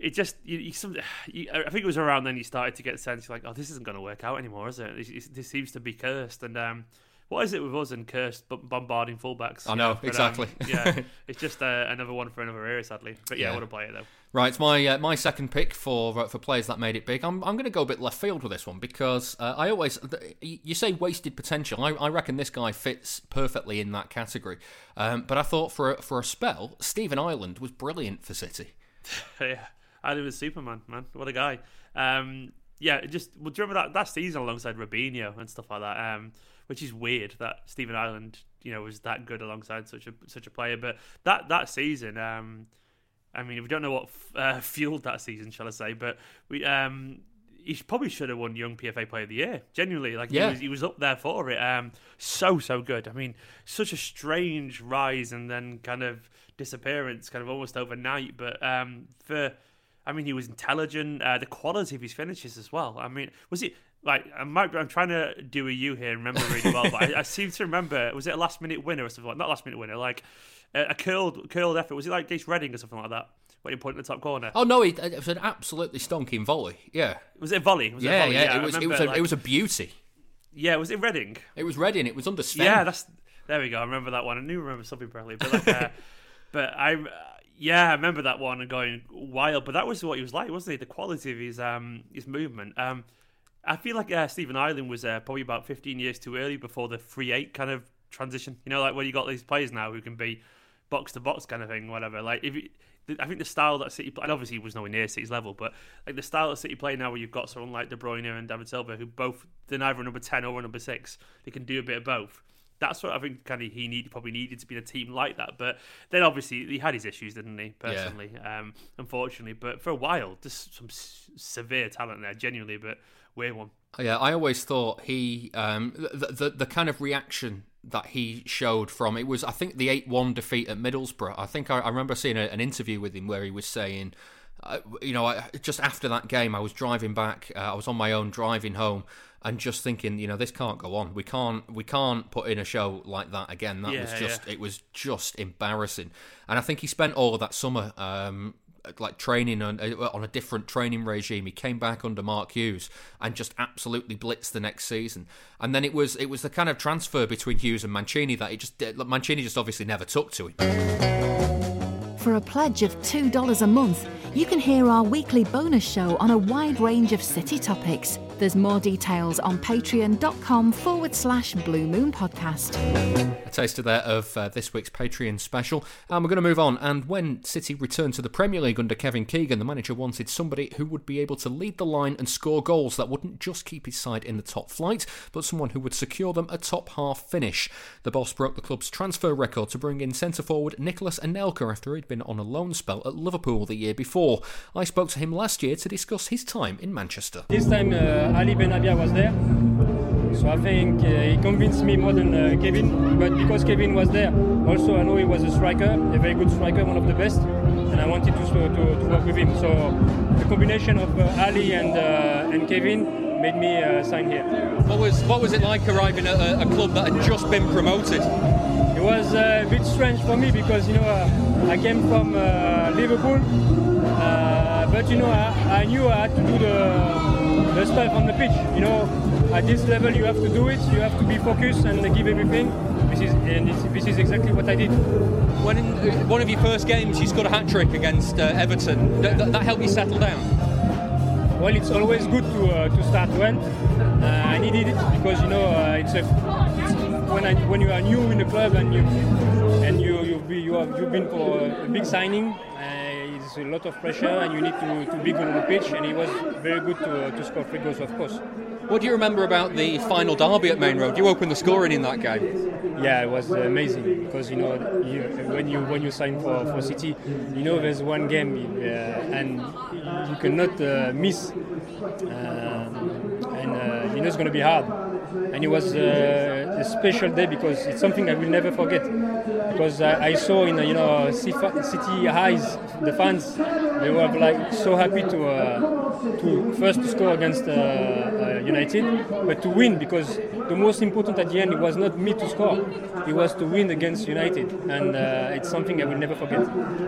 It just, you, you, some, you, I think it was around then you started to get the sense like, oh, this isn't going to work out anymore, is it? This, this- seems to be cursed, and um, what is it with us and cursed bombarding fullbacks? I you know, But, um, exactly. yeah, it's just uh, another one for another era, sadly. But yeah, Yeah. what a player though. Right, it's my uh, my second pick for uh, for players that made it big. I'm I'm going to go a bit left field with this one because uh, I always you say wasted potential. I, I reckon this guy fits perfectly in that category. Um, but I thought for a, for a spell, Stephen Ireland was brilliant for City. yeah, I live with Superman, man. What a guy. Um, yeah, just well, do you remember that, that season alongside Robinho and stuff like that? Um, which is weird that Stephen Ireland, you know, was that good alongside such a such a player. But that that season, um, I mean, we don't know what f- uh, fueled that season, shall I say? But we um. He probably should have won Young PFA Player of the Year. Genuinely, like Yeah. he, was, he was up there for it. Um, so so good. I mean, such a strange rise and then kind of disappearance, kind of almost overnight. But um, for I mean, he was intelligent. Uh, the quality of his finishes as well. I mean, was it like I might? I'm trying to do a U here and remember really well, but I, I seem to remember. Was it a last minute winner or something like? Not last minute winner, like a, a curled curled effort. Was it like Gates Reading or something like that? When you point in the top corner. Oh no, it, it was an absolutely stonking volley. Yeah, Was it a volley? Was it a yeah, volley? yeah. It was it remember, was a, like- it was a beauty. yeah. Was it Reading? It was Reading. It was under Sven. Yeah, that's there we go. I remember that one. I knew I remember something probably, but like, uh, but I, yeah, I remember that one and going wild. But that was what he was like, wasn't he? The quality of his um his movement. Um, I feel like uh, Stephen Ireland was uh, probably about 15 years too early before the free eight kind of transition. You know, like when you got these players now who can be box to box kind of thing, whatever. Like if you, I think the style that City play, and obviously was nowhere near City's level, but like the style that City play now, where you've got someone like De Bruyne and David Silva, who both they're neither a number ten or a number six, they can do a bit of both. That's what I think kind of he need probably needed to be in a team like that. But then obviously he had his issues, didn't he? Personally, um, unfortunately, but for a while, just some s- severe talent there, genuinely, but weird one. Yeah, I always thought he um, the, the the kind of reaction that he showed from it was I think the eight one defeat at Middlesbrough. I think I, I remember seeing a, an interview with him where he was saying. uh, you know, I, just after that game, I was driving back. Uh, I was on my own driving home, and just thinking, you know, this can't go on. We can't, we can't put in a show like that again. That Yeah, was just, yeah. it was just embarrassing. And I think he spent all of that summer. Um, like training on uh, on a different training regime. He came back under Mark Hughes and just absolutely blitzed the next season. And then it was it was the kind of transfer between Hughes and Mancini that he just Mancini just obviously never took to him. For a pledge of $2 a month, you can hear our weekly bonus show on a wide range of city topics. There's more details on patreon.com forward slash Blue Moon Podcast. A taster there of uh, this week's Patreon special. And we're going to move on. And when City returned to the Premier League under Kevin Keegan, the manager wanted somebody who would be able to lead the line and score goals that wouldn't just keep his side in the top flight, but someone who would secure them a top half finish. The boss broke the club's transfer record to bring in centre forward Nicolas Anelka after he'd been on a loan spell at Liverpool the year before. I spoke to him last year to discuss his time in Manchester. This time uh, Ali Benarbia was there, so I think uh, he convinced me more than uh, Kevin. But because Kevin was there, also I know he was a striker, a very good striker, one of the best, and I wanted to to, to work with him. So the combination of uh, Ali and uh, and Kevin made me uh, sign here. What was what was it like arriving at a, a club that had just been promoted? It was uh, a bit strange for me because you know uh, I came from uh, Liverpool, uh, but you know I, I knew I had to do the, the stuff on the pitch. You know, at this level you have to do it. You have to be focused and give everything. This is and this, is exactly what I did. When in uh, one of your first games you scored a hat trick against uh, Everton, Th- th- that helped you settle down. Well, it's always good to uh, to start well. Uh, I needed it because you know uh, it's a it's, when I, when you are new in the club and you and you you be, you have you've been for a big signing. A lot of pressure and you need to, to be good on the pitch. And he was very good to, uh, to score three goals, of course. What do you remember about the final derby at Maine Road? You opened the scoring in that game. Yeah, it was amazing because you know you, when you when you sign for, for City, you know there's one game uh, and you cannot uh, miss, um, and uh, you know it's going to be hard. And it was uh, a special day because it's something I will never forget. Because I, I saw in you know City City eyes the fans, they were like so happy to uh, to first to score against uh, uh, United, but to win because the most important at the end it was not me to score, it was to win against United, and uh, it's something I will never forget.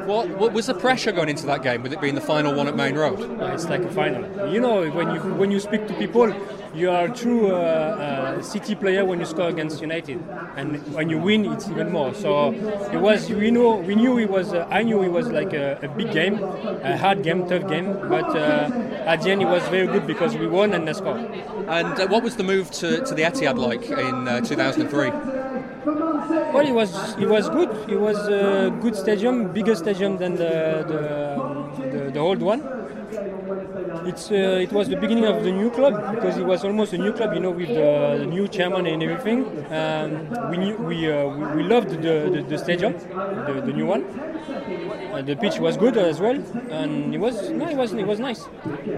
What, what was the pressure going into that game with it being the final one at Maine Road? Uh, It's like a final. You know, when you when you speak to people, you are a true uh, uh, City player when you score against United, and when you win, it's even more. So it was. We know. We knew it was. Uh, I knew it was like a, a big game, a hard game, tough game. But uh, at the end, it was very good because we won and they scored. And uh, what was the move to, to the Etihad like in uh, 2003? Well, it was it was good. It was a good stadium, bigger stadium than the the, the, the old one. It's uh, it was the beginning of the new club because it was almost a new club, you know, with the, the new chairman and everything. Um, we knew, we, uh, we we loved the, the, the stadium, the, the new one. Uh, the pitch was good as well, and it was no, it was it was nice.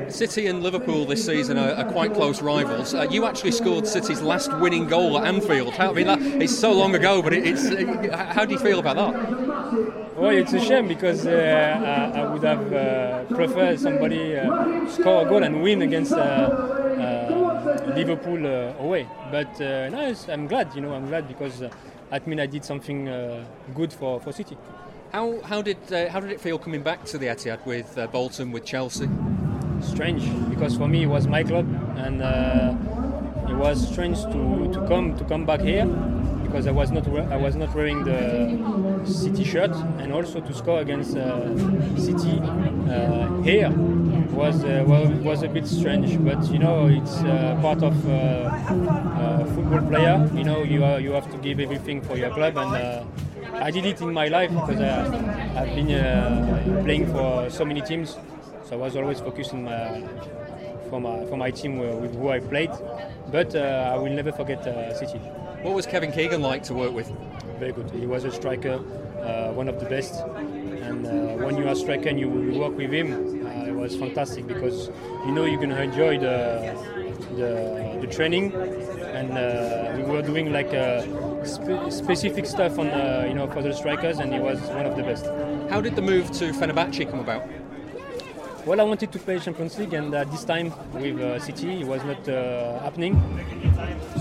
City and Liverpool this season are, are quite close rivals. Uh, you actually scored City's last winning goal at Anfield. How, I mean, that, it's so long ago, but it, it's. Uh, how do you feel about that? Well, it's a shame because uh, I, I would have uh, preferred somebody uh, score a goal and win against uh, uh, Liverpool uh, away. But uh, no, I'm glad. You know, I'm glad because uh, that means I did something uh, good for, for City. How, how did uh, how did it feel coming back to the Etihad with uh, Bolton, with Chelsea? Strange because for me it was my club and uh, it was strange to, to come to come back here because I was not I was not wearing the City shirt and also to score against uh, City uh, here was uh, well was a bit strange. But you know it's uh, part of uh, uh, football player. You know you are, you have to give everything for your club. And I did it in my life because I've been playing for so many teams. So I was always focused on my for my for my team with who I played. But uh, I will never forget uh, City What was Kevin Keegan like to work with? very good. He was a striker, uh, one of the best. And uh, when you are a striker and you you work with him, uh, it was fantastic because you know you're gonna enjoy the the, the training. And uh, we were doing like uh, spe- specific stuff on uh, you know for the strikers, and he was one of the best. How did the move to Fenerbahce come about? Well, I wanted to play Champions League, and at this time with uh, City, it was not uh, happening.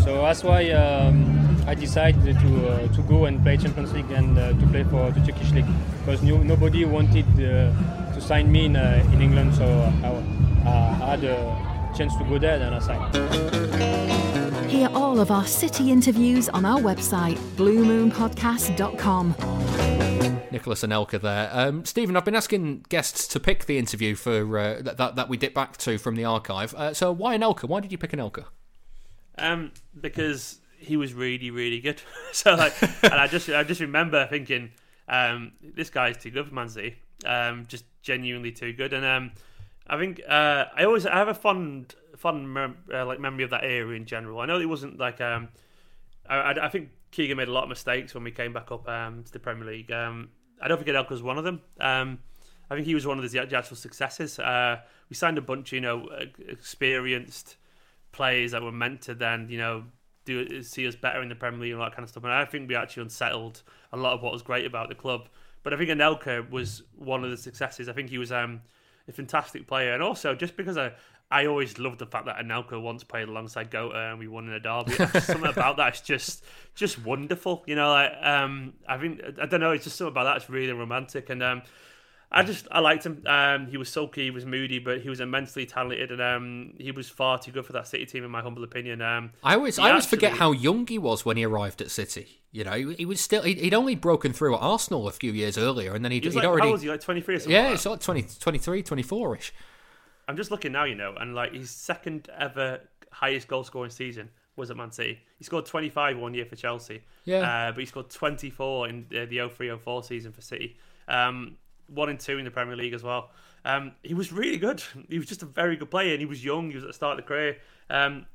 So that's why um, I decided to uh, to go and play Champions League and uh, to play for the Turkish league because no, nobody wanted uh, to sign me in, uh, in England. So I, I had a chance to go there, and I signed. Hear all of our City interviews on our website, bluemoonpodcast.com. Nicolas Anelka there. Um, Stephen, I've been asking guests to pick the interview for uh, that, that, we dip back to from the archive. Uh, so why Anelka? Why did you pick Anelka? Um, because he was really, really good. so like, and I just, I just remember thinking, um, this guy's too good for Man City. Um, just genuinely too good. And um, I think uh, I always, I have a fond, fond mem- uh, like memory of that era in general. I know it wasn't like, um, I, I, I think Keegan made a lot of mistakes when we came back up um, to the Premier League. Um, I don't think Anelka was one of them. Um, I think he was one of the, the actual successes. Uh, we signed a bunch, you know, experienced players that were meant to then, you know, do see us better in the Premier League and all that kind of stuff. And I think we actually unsettled a lot of what was great about the club. But I think Anelka was one of the successes. I think he was um, a fantastic player, and also just because I. I always loved the fact that Anelka once played alongside Goater and we won in a derby. something about that's just just wonderful. You know, like um, I think I don't know. It's just something about that. It's really romantic, and um, I just I liked him. Um, he was sulky, he was moody, but he was immensely talented, and um, he was far too good for that City team, in my humble opinion. Um, I always I always actually- forget how young he was when he arrived at City. You know, he, was still he'd, only broken through at Arsenal a few years earlier, and then he'd, he was he'd like, already how was he like twenty three or something? yeah, like it's like 20, 23, 24 ish. I'm just looking now, you know, and like his second ever highest goal scoring season was at Man City. He scored 25 one year for Chelsea. Yeah. Uh, but he scored 24 in uh, the 03-04 season for City. Um, one and two in the Premier League as well. Um, he was really good. He was just a very good player, and he was young. He was at the start of the career. Um,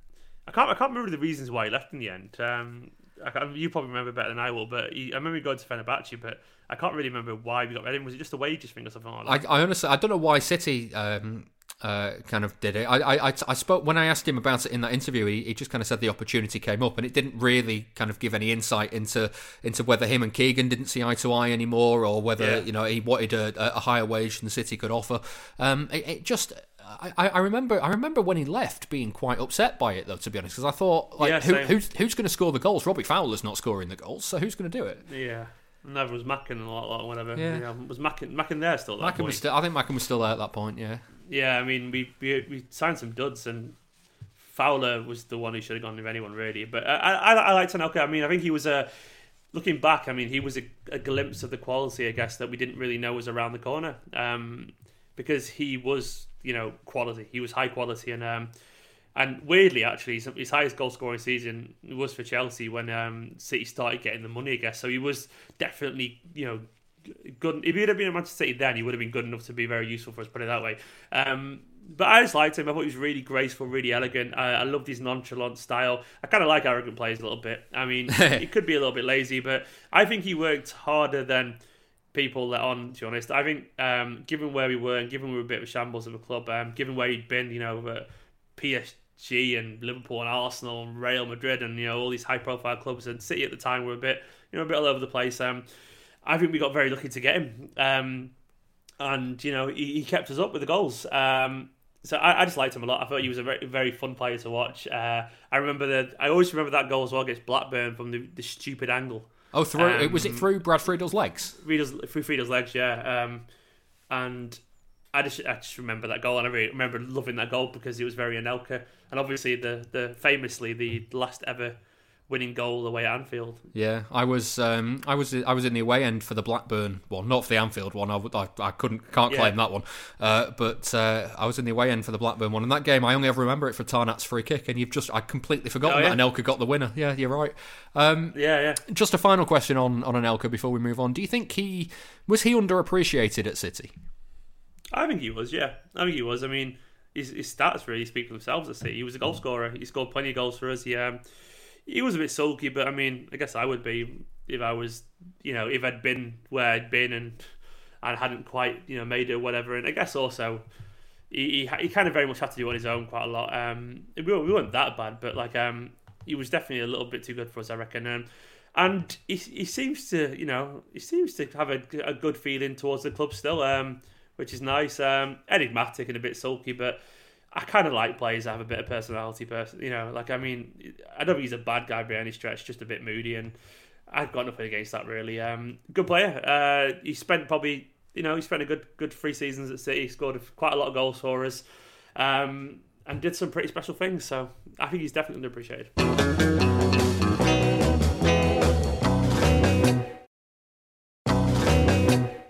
I can't I can't remember the reasons why he left in the end. Um, I you probably remember better than I will, but he, I remember going to Fenerbahce, but I can't really remember why we got rid of him. Was it just a wages thing or something like that? I, I honestly I don't know why City um, uh, kind of did it. I, I, I, I spoke when I asked him about it in that interview. He, he just kind of said the opportunity came up, and it didn't really kind of give any insight into into whether him and Keegan didn't see eye to eye anymore, or whether Yeah. you know he wanted a, a higher wage than the City could offer. Um, it, it just. I, I remember I remember when he left being quite upset by it though to be honest because I thought like Yeah, who, who's who's going to score the goals Robbie Fowler's not scoring the goals so who's going to do it Yeah. Never was Macken a lot, whatever. Yeah. Know, was Macken, Macken there still? Macken was still I think Macken was still there at that point yeah Yeah, I mean, we, we we signed some duds, and Fowler was the one who should have gone with anyone really. But I I, I liked Anelka. I mean, I think he was a looking back. I mean, he was a, a glimpse of the quality, I guess, that we didn't really know was around the corner. Um, because he was, you know, quality. He was high quality, and um, and weirdly, actually, his, his highest goal scoring season was for Chelsea when um, City started getting the money, I guess. So he was definitely, you know, good. If he would have been at Manchester City then, he would have been good enough to be very useful for us. Put it that way. Um, but I just liked him. I thought he was really graceful, really elegant. I, I loved his nonchalant style. I kind of like arrogant players a little bit. I mean, he could be a little bit lazy, but I think he worked harder than people let on. To be honest, I think um, given where we were and given we were a bit of a shambles of a club, um, given where he'd been, you know, at PSG and Liverpool and Arsenal and Real Madrid and you know all these high-profile clubs and City at the time were a bit, you know, a bit all over the place. Um, I think we got very lucky to get him. Um, and you know he, he kept us up with the goals. Um, so I, I just liked him a lot. I thought he was a very very fun player to watch. Uh, I remember the I always remember that goal as well against Blackburn from the, the stupid angle. oh through Um, was it through Brad Friedel's legs Friedel's through Friedel's legs, yeah. Um, and I just I just remember that goal, and I really remember loving that goal because it was very Anelka, and obviously the the famously the last ever winning goal away at Anfield. Yeah, I was um, I was I was in the away end for the Blackburn one, not for the Anfield one. I, I, I couldn't can't Yeah. claim that one, uh, but uh, I was in the away end for the Blackburn one. And that game, I only ever remember it for Tarnat's free kick, and you've just I completely forgotten Oh, yeah? that Anelka got the winner. Yeah, you're right. Um, Yeah, yeah. just a final question on on Anelka before we move on. Do you think he was he underappreciated at City? I think he was, yeah. I think he was. I mean, his, his stats really speak for themselves. I see. he was a goal scorer. He scored plenty of goals for us. He um, he was a bit sulky, but I mean, I guess I would be if I was, you know, if I'd been where I'd been and and hadn't quite, you know, made it or whatever. And I guess also. He, he, he kind of very much had to do on his own quite a lot. Um, we, weren't- we weren't that bad, but like um, he was definitely a little bit too good for us, I reckon. Um, and he, he seems to, you know, he seems to have a, a good feeling towards the club still. Um, which is nice. Um, enigmatic and a bit sulky, but I kind of like players that have a bit of personality. Person, you know, like I mean, I don't think he's a bad guy by any stretch, just a bit moody, and I've got nothing against that really. Um, good player. Uh, he spent probably, you know, he spent a good good three seasons at City. Scored quite a lot of goals for us, um, and did some pretty special things. So I think he's definitely underappreciated.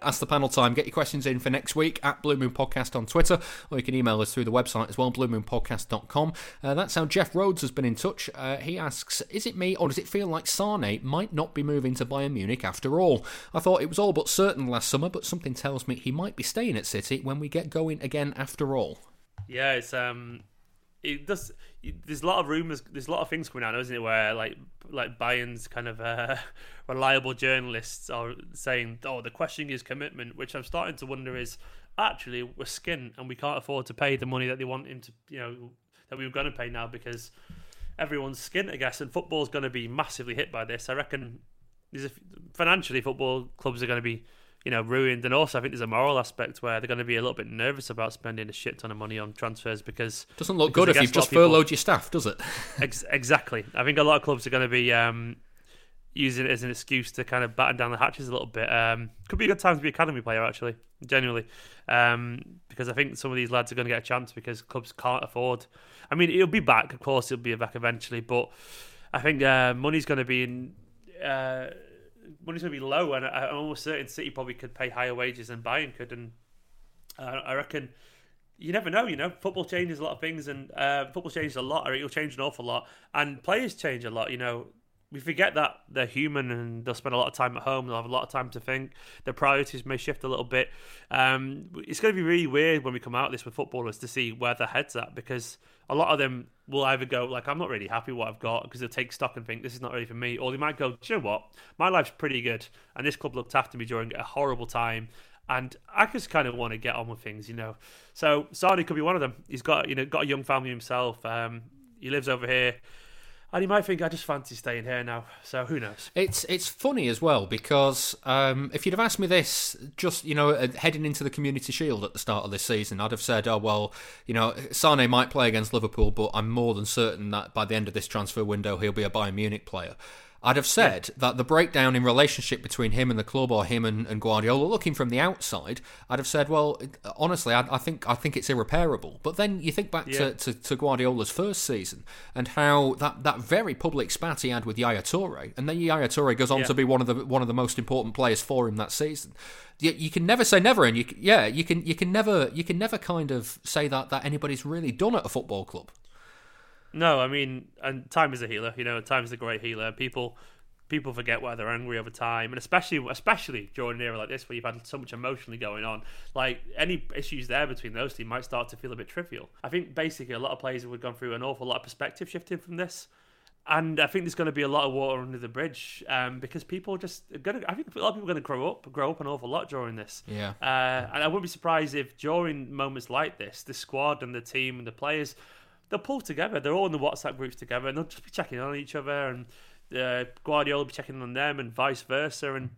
Ask the panel time. Get your questions in for next week at Blue Moon Podcast on Twitter, or you can email us through the website as well, bluemoonpodcast.com. Uh, that's how Jeff Rhodes has been in touch. Uh, he asks, Is it me, or does it feel like Sane might not be moving to Bayern Munich after all? I thought it was all but certain last summer, but something tells me he might be staying at City when we get going again after all. Yeah, it's um, it does. There's a lot of rumors. There's a lot of things coming out, isn't it? Where like like Bayern's kind of uh, reliable journalists are saying, "Oh, the questioning is commitment," which I'm starting to wonder is actually we're skin and we can't afford to pay the money that they want him to, you know, that we were going to pay now because everyone's skin, I guess, and football's going to be massively hit by this. I reckon. There's a, financially, football clubs are going to be you know, ruined. And also, I think there's a moral aspect where they're going to be a little bit nervous about spending a shit ton of money on transfers because doesn't look because good if you've just people, furloughed your staff, does it? ex- exactly. I think a lot of clubs are going to be um, using it as an excuse to kind of batten down the hatches a little bit. Um, could be a good time to be academy player, actually, genuinely, um, because I think some of these lads are going to get a chance because clubs can't afford. I mean, it'll be back, of course, it'll be back eventually, but I think uh, money's going to be in. Uh, money's going to be low, and I, am almost certain City probably could pay higher wages than Bayern could, and uh, I reckon you never know. You know, football changes a lot of things, and uh, football changes a lot, or it'll change an awful lot, and players change a lot. You know, we forget that they're human and they'll spend a lot of time at home. They'll have a lot of time to think. Their priorities may shift a little bit. Um, it's going to be really weird when we come out of this with footballers to see where their heads at because a lot of them will either go like, "I'm not really happy with what I've got," because they'll take stock and think this is not really for me, or they might go, "Do you know what? My life's pretty good, and this club looked after me during a horrible time." And I just kind of want to get on with things, you know. So Sane could be one of them. He's got, you know, got a young family himself. Um, he lives over here and he might think I just fancy staying here now. So who knows? It's it's funny as well because um, if you'd have asked me this just you know uh, heading into the Community Shield at the start of this season, I'd have said, oh well, you know, Sane might play against Liverpool, but I'm more than certain that by the end of this transfer window he'll be a Bayern Munich player. I'd have said yeah. that the breakdown in relationship between him and the club, or him and, and Guardiola, looking from the outside, I'd have said, well, honestly, I, I think I think it's irreparable. But then you think back yeah. to, to, to, Guardiola's first season and how that, that very public spat he had with Yaya Toure, and then Yaya Toure goes on yeah. to be one of the one of the most important players for him that season. You, you can never say never, and you yeah, you can you can never you can never kind of say that that anybody's really done at a football club. No, I mean, and time is a healer. You know, time is a great healer. People people forget why they're angry over time, and especially especially during an era like this where you've had so much emotionally going on. Like any issues there between those two might start to feel a bit trivial. I think basically a lot of players have gone through an awful lot of perspective shifting from this. And I think there's going to be a lot of water under the bridge um, because people just going to. I think a lot of people are going to grow up, grow up an awful lot during this. Yeah. Uh, and I wouldn't be surprised if during moments like this, the squad and the team and the players they'll pull together. They're all in the WhatsApp groups together, and they'll just be checking on each other, and uh, Guardiola will be checking on them, and vice versa. And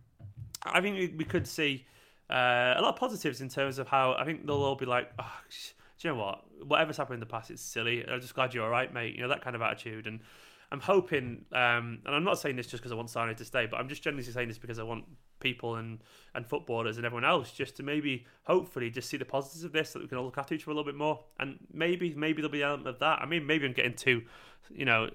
I think we, could see uh, a lot of positives in terms of how I think they'll all be like, oh, do you know what? Whatever's happened in the past, it's silly. I'm just glad you're all right, mate. You know that kind of attitude, and I'm hoping, um, and I'm not saying this just because I want Sane to stay, but I'm just generally saying this because I want people and, and footballers and everyone else just to maybe, hopefully, just see the positives of this, so that we can all look after each other a little bit more. And maybe, maybe there'll be an element of that. I mean, maybe I'm getting too, you know,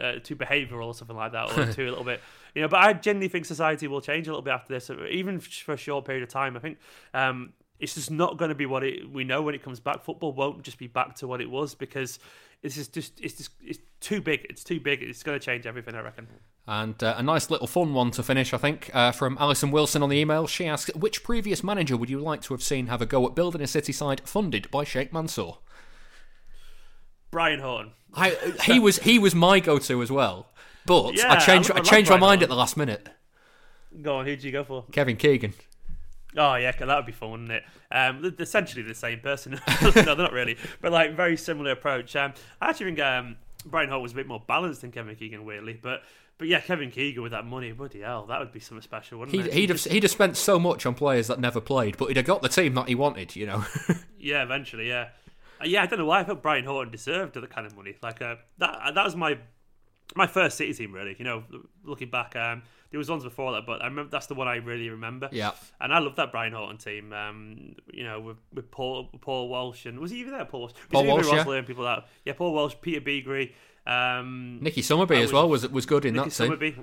uh, too behavioural or something like that, or too a little bit, you know. But I genuinely think society will change a little bit after this, even for a short period of time. I think um, it's just not going to be what it, we know when it comes back. Football won't just be back to what it was because this is just it's just it's too big. It's too big. It's going to change everything, I reckon. And uh, a nice little fun one to finish, I think, uh, from Alison Wilson on the email. She asks, "Which previous manager would you like to have seen have a go at building a city side funded by Sheikh Mansour?" Brian Horton. I, he was he was my go-to as well, but yeah, I changed I, I, I changed my mind Horton. at the last minute. Go on, who'd you go for? Kevin Keegan. Oh yeah, that would be fun, wouldn't it? Um, essentially the same person. no, they're not really, but like very similar approach. Um, I actually think um, Brian Horton was a bit more balanced than Kevin Keegan, weirdly. But but yeah, Kevin Keegan with that money, bloody hell, that would be something special, wouldn't He'd, it? he'd have he'd have spent so much on players that never played, but he'd have got the team that he wanted. You know. Yeah, eventually, yeah. Uh, yeah, I don't know why I felt Brian Horton deserved that kind of money. Like uh, that that was my my first City team, really. You know, looking back, um, there was ones before that, but I remember that's the one I really remember. Yeah. and I love that Brian Horton team. Um, you know, with, with Paul Paul Walsh and was he even there? Paul Walsh. Was Paul Walsh, yeah. People out. Yeah, Paul Walsh, Peter Beagrie. Um, Nicky Summerbee I as well was was good in Nicky that team. Summerbee.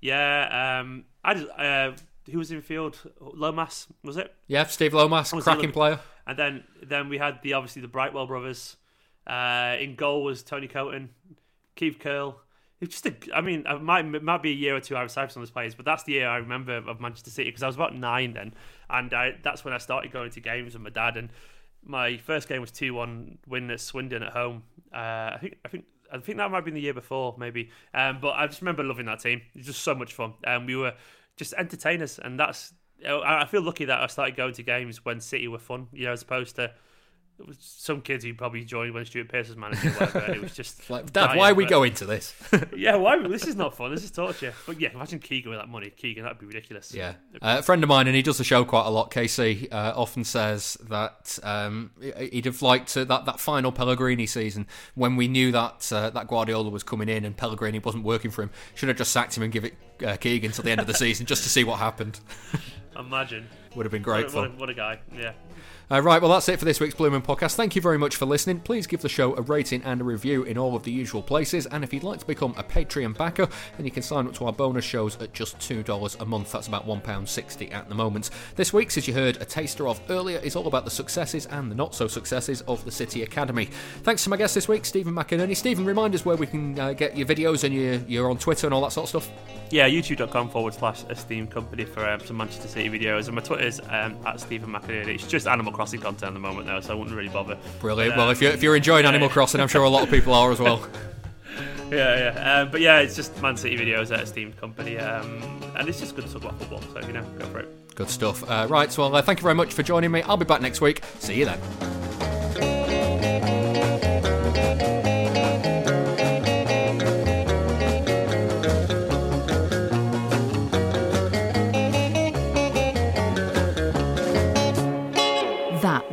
Yeah, um, I just uh, who was in field? Lomas was it? Yeah, Steve Lomas, Was cracking player. And then then we had the obviously the Brightwell brothers. Uh, in goal was Tony Coton, Keith Curle. It's just a, I mean, it might it might be a year or two outside of some of those players, but that's the year I remember of Manchester City because I was about nine then, and I, that's when I started going to games with my dad. And my first game was two one win at Swindon at home. Uh, I think I think. I think that might have been the year before, maybe. Um, but I just remember loving that team. It was just so much fun. And we were just entertainers, and that's. I feel lucky that I started going to games when City were fun, you know, as opposed to some kids who probably joined when Stuart Pearce was manager. Whatever, and it was just Like, Dad, why are we going to this? Yeah, why? This is not fun. This is torture. But yeah, imagine Keegan with that money. Keegan, that'd be ridiculous. Yeah, uh, a friend of mine, and he does the show quite a lot. Casey uh, often says that um, he'd have liked to, that that final Pellegrini season when we knew that uh, that Guardiola was coming in and Pellegrini wasn't working for him. Should have just sacked him and give it uh, Keegan till the end of the season just to see what happened. Imagine. Would have been great a, what, what a guy. Yeah. Uh, right, well, that's it for this week's Moon podcast. Thank you very much for listening. Please give the show a rating and a review in all of the usual places. And if you'd like to become a Patreon backer, then you can sign up to our bonus shows at just $2 a month. That's about £1.60 at the moment. This week's, as you heard a taster of earlier, is all about the successes and the not so successes of the City Academy. Thanks to my guest this week, Stephen McInerney. Stephen, remind us where we can uh, get your videos and your, you're on Twitter and all that sort of stuff. Yeah, youtube.com forward slash esteemed Kompany for um, some Manchester City videos. And my Twitter's um, at Stephen McInerney. It's just Animal Crossing content at the moment, though, so I wouldn't really bother. Brilliant. But, well, um, if you're, if you're enjoying yeah, Animal. Crossing, I'm sure a lot of people are as well. Yeah, yeah. Um, but yeah, it's just Man City videos at esteemed Kompany. Um, and it's just good to talk about football, so, you know, go for it. Good stuff. Uh, right, so well, uh, thank you very much for joining me. I'll be back next week. See you then.